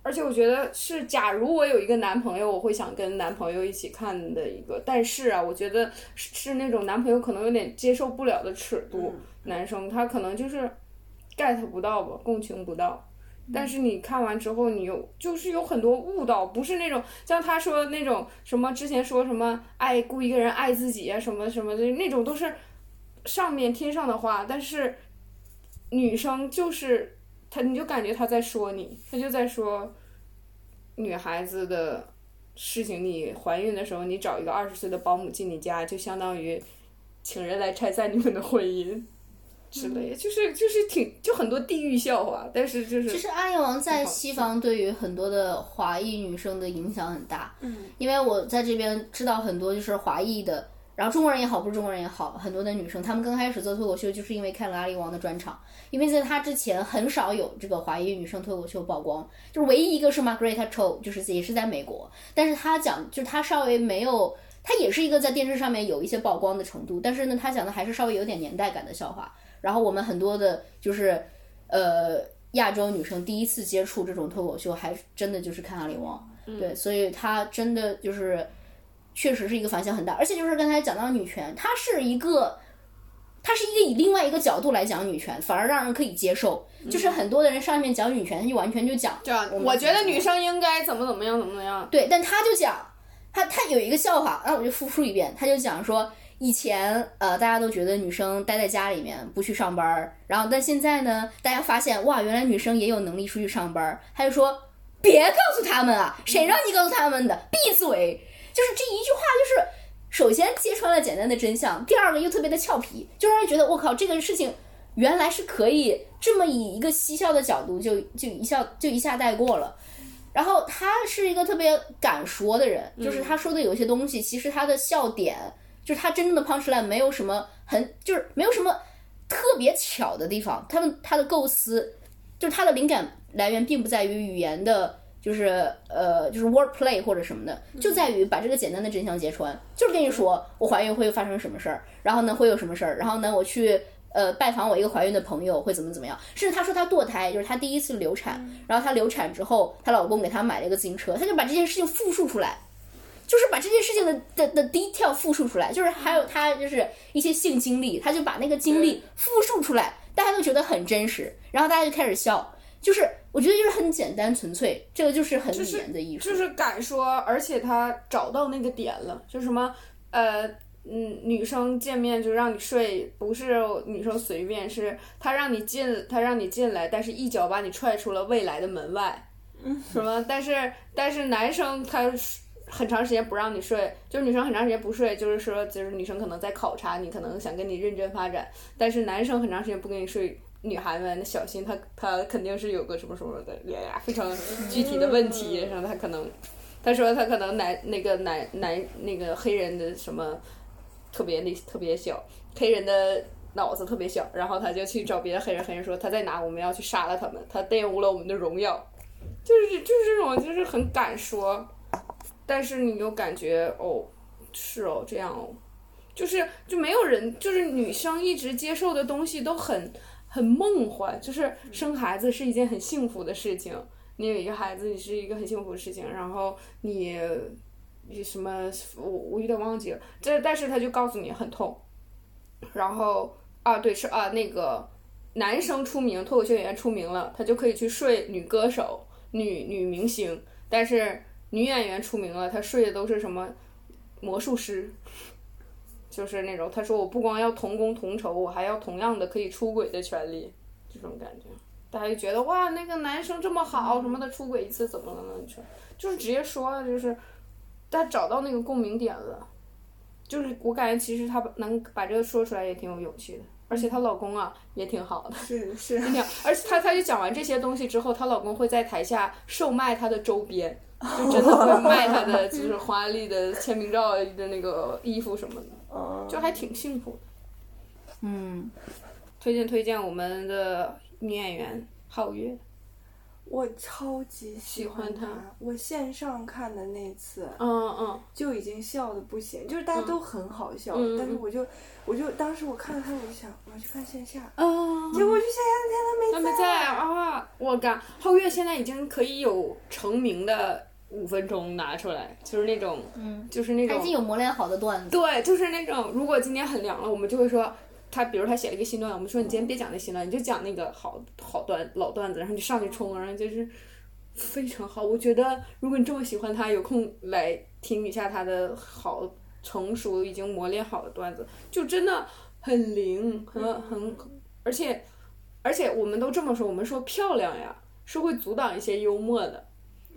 而且我觉得是，假如我有一个男朋友，我会想跟男朋友一起看的一个。但是啊，我觉得是是那种男朋友可能有点接受不了的尺度，男生他可能就是 get 不到吧，共情不到。但是你看完之后，你有就是有很多悟到，不是那种像他说那种什么之前说什么爱雇一个人爱自己啊什么什么的那种都是上面天上的话，但是女生就是。他你就感觉他在说你，他就在说女孩子的事情。你怀孕的时候，你找一个二十岁的保姆进你家，就相当于请人来拆散你们的婚姻之类，就是就是挺就很多地域笑话，但是就是其实阿里王在西方对于很多的华裔女生的影响很大，嗯，因为我在这边知道很多就是华裔的。然后中国人也好，不是中国人也好，很多的女生，她们刚开始做脱口秀，就是因为看了阿里王的专场，因为在她之前很少有这个华裔女生脱口秀曝光，就是唯一一个是 Margaret Cho，就是也是在美国，但是她讲就是她稍微没有，她也是一个在电视上面有一些曝光的程度，但是呢，她讲的还是稍微有点年代感的笑话。然后我们很多的就是呃亚洲女生第一次接触这种脱口秀，还真的就是看阿里王，对，所以她真的就是。确实是一个反响很大，而且就是刚才讲到女权，它是一个，它是一个以另外一个角度来讲女权，反而让人可以接受。就是很多的人上面讲女权，他就完全就讲，这样我觉得女生应该怎么怎么样，怎么怎么样。对，但他就讲，他他有一个笑话，那我就复述一遍，他就讲说，以前呃大家都觉得女生待在家里面不去上班，然后但现在呢，大家发现哇，原来女生也有能力出去上班，他就说，别告诉他们啊，谁让你告诉他们的，闭嘴。就是这一句话，就是首先揭穿了简单的真相，第二个又特别的俏皮，就让人觉得我靠，这个事情原来是可以这么以一个嬉笑的角度就就一笑就一下带过了。然后他是一个特别敢说的人，就是他说的有些东西，其实他的笑点，就是他真正的 punch line 没有什么很，就是没有什么特别巧的地方。他们他的构思，就是他的灵感来源并不在于语言的。就是呃，就是 word play 或者什么的，就在于把这个简单的真相揭穿，就是跟你说我怀孕会发生什么事儿，然后呢会有什么事儿，然后呢我去呃拜访我一个怀孕的朋友会怎么怎么样，甚至她说她堕胎，就是她第一次流产，然后她流产之后，她老公给她买了一个自行车，她就把这件事情复述出来，就是把这件事情的的的 detail 复述出来，就是还有她就是一些性经历，她就把那个经历复述出来，大家都觉得很真实，然后大家就开始笑。就是我觉得就是很简单纯粹，这个就是很语言的艺术，就是敢说，而且他找到那个点了，就什么呃，嗯，女生见面就让你睡，不是女生随便，是他让你进，他让你进来，但是一脚把你踹出了未来的门外，什么？但是但是男生他很长时间不让你睡，就是女生很长时间不睡，就是说就是女生可能在考察你，可能想跟你认真发展，但是男生很长时间不跟你睡。女孩们，那小心她，她肯定是有个什么什么的，呀，非常具体的问题，然后她可能，她说她可能男那个男男那个黑人的什么特别那特别小，黑人的脑子特别小，然后他就去找别的黑人，黑人说他在哪，我们要去杀了他们，他玷污了我们的荣耀，就是就是这种就是很敢说，但是你又感觉哦，是哦这样哦，就是就没有人就是女生一直接受的东西都很。很梦幻，就是生孩子是一件很幸福的事情。你有一个孩子，你是一个很幸福的事情。然后你，你什么，我我有点忘记了。这但是他就告诉你很痛。然后啊，对，是啊，那个男生出名，脱口秀演员出名了，他就可以去睡女歌手、女女明星。但是女演员出名了，她睡的都是什么魔术师。就是那种，他说我不光要同工同酬，我还要同样的可以出轨的权利，这种感觉，大家就觉得哇，那个男生这么好，什么的出轨一次怎么了呢？就就是直接说了，就是他找到那个共鸣点了，就是我感觉其实他能把这个说出来也挺有勇气的，而且她老公啊也挺好的，是是，而且她她就讲完这些东西之后，她老公会在台下售卖她的周边，就真的会卖她的就是华丽的签名照的那个衣服什么的。就还挺幸福的，嗯，推荐推荐我们的女演员皓月，我超级喜欢她，我线上看的那次，嗯嗯，就已经笑的不行，就是大家都很好笑，但是我就我就当时我看到她，我就想我要去看线下，嗯，结果去线下那天她没在啊，我干，皓月现在已经可以有成名的。五分钟拿出来，就是那种，嗯，就是那种，已经有磨练好的段子。对，就是那种，如果今天很凉了，我们就会说，他比如他写了一个新段，我们说你今天别讲那新段，你就讲那个好好段老段子，然后你上去冲，然后就是非常好。我觉得如果你这么喜欢他，有空来听一下他的好成熟已经磨练好的段子，就真的很灵，很很，而且而且我们都这么说，我们说漂亮呀，是会阻挡一些幽默的。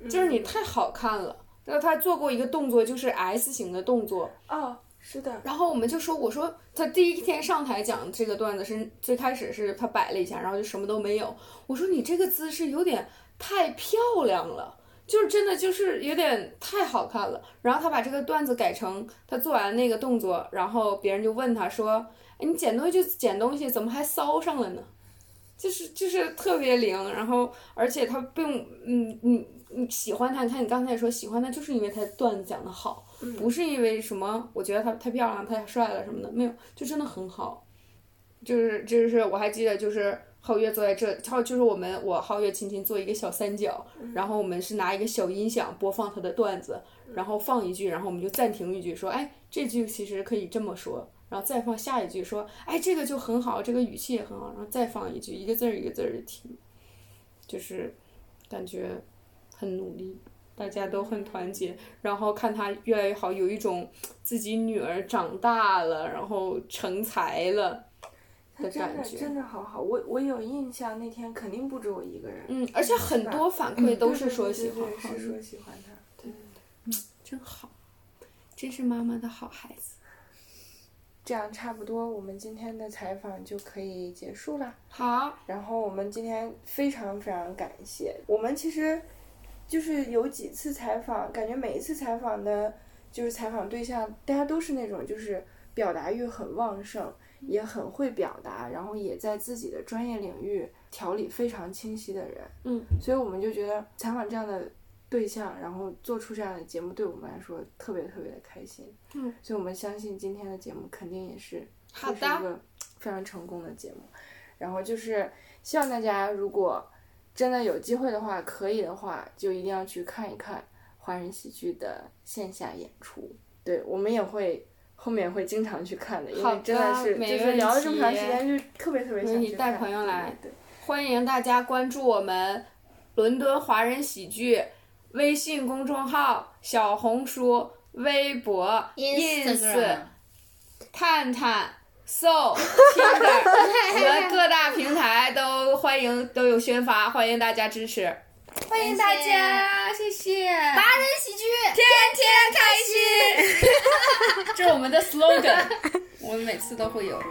就是你太好看了，然后他做过一个动作，就是 S 型的动作。哦，是的。然后我们就说，我说他第一天上台讲这个段子是最开始是他摆了一下，然后就什么都没有。我说你这个姿势有点太漂亮了，就是真的就是有点太好看了。然后他把这个段子改成他做完那个动作，然后别人就问他说：“哎，你捡东西就捡东西，怎么还骚上了呢？”就是就是特别灵，然后而且他并嗯嗯。你喜欢他？你看你刚才说喜欢他，就是因为他段子讲的好，不是因为什么？我觉得他太漂亮、太帅了什么的，没有，就真的很好。就是就是我还记得，就是皓月坐在这，然后就是我们我皓月亲亲做一个小三角，然后我们是拿一个小音响播放他的段子，然后放一句，然后我们就暂停一句，说哎这句其实可以这么说，然后再放下一句，说哎这个就很好，这个语气也很好，然后再放一句，一个字儿一个字儿的听，就是感觉。很努力，大家都很团结，然后看他越来越好，有一种自己女儿长大了，然后成才了的感觉。真的好好，我我有印象，那天肯定不止我一个人。嗯，而且很多反馈都是说喜欢，是说喜欢他。对，嗯，真好，真是妈妈的好孩子。这样差不多，我们今天的采访就可以结束了。好。然后我们今天非常非常感谢，我们其实。就是有几次采访，感觉每一次采访的，就是采访对象，大家都是那种就是表达欲很旺盛，也很会表达，然后也在自己的专业领域条理非常清晰的人。嗯，所以我们就觉得采访这样的对象，然后做出这样的节目，对我们来说特别特别的开心。嗯，所以我们相信今天的节目肯定也是好的，一个非常成功的节目。然后就是希望大家如果。真的有机会的话，可以的话，就一定要去看一看华人喜剧的线下演出。对我们也会后面会经常去看的，因为真的是就是聊了这么长时间，就特别特别想去带朋友来。对，欢迎大家关注我们伦敦华人喜剧微信公众号、小红书、微博、ins。探探、So、们各大平台都欢迎都有宣发，欢迎大家支持，欢迎大家，谢谢，达人喜剧，天天开心，这是我们的 slogan，我们每次都会有。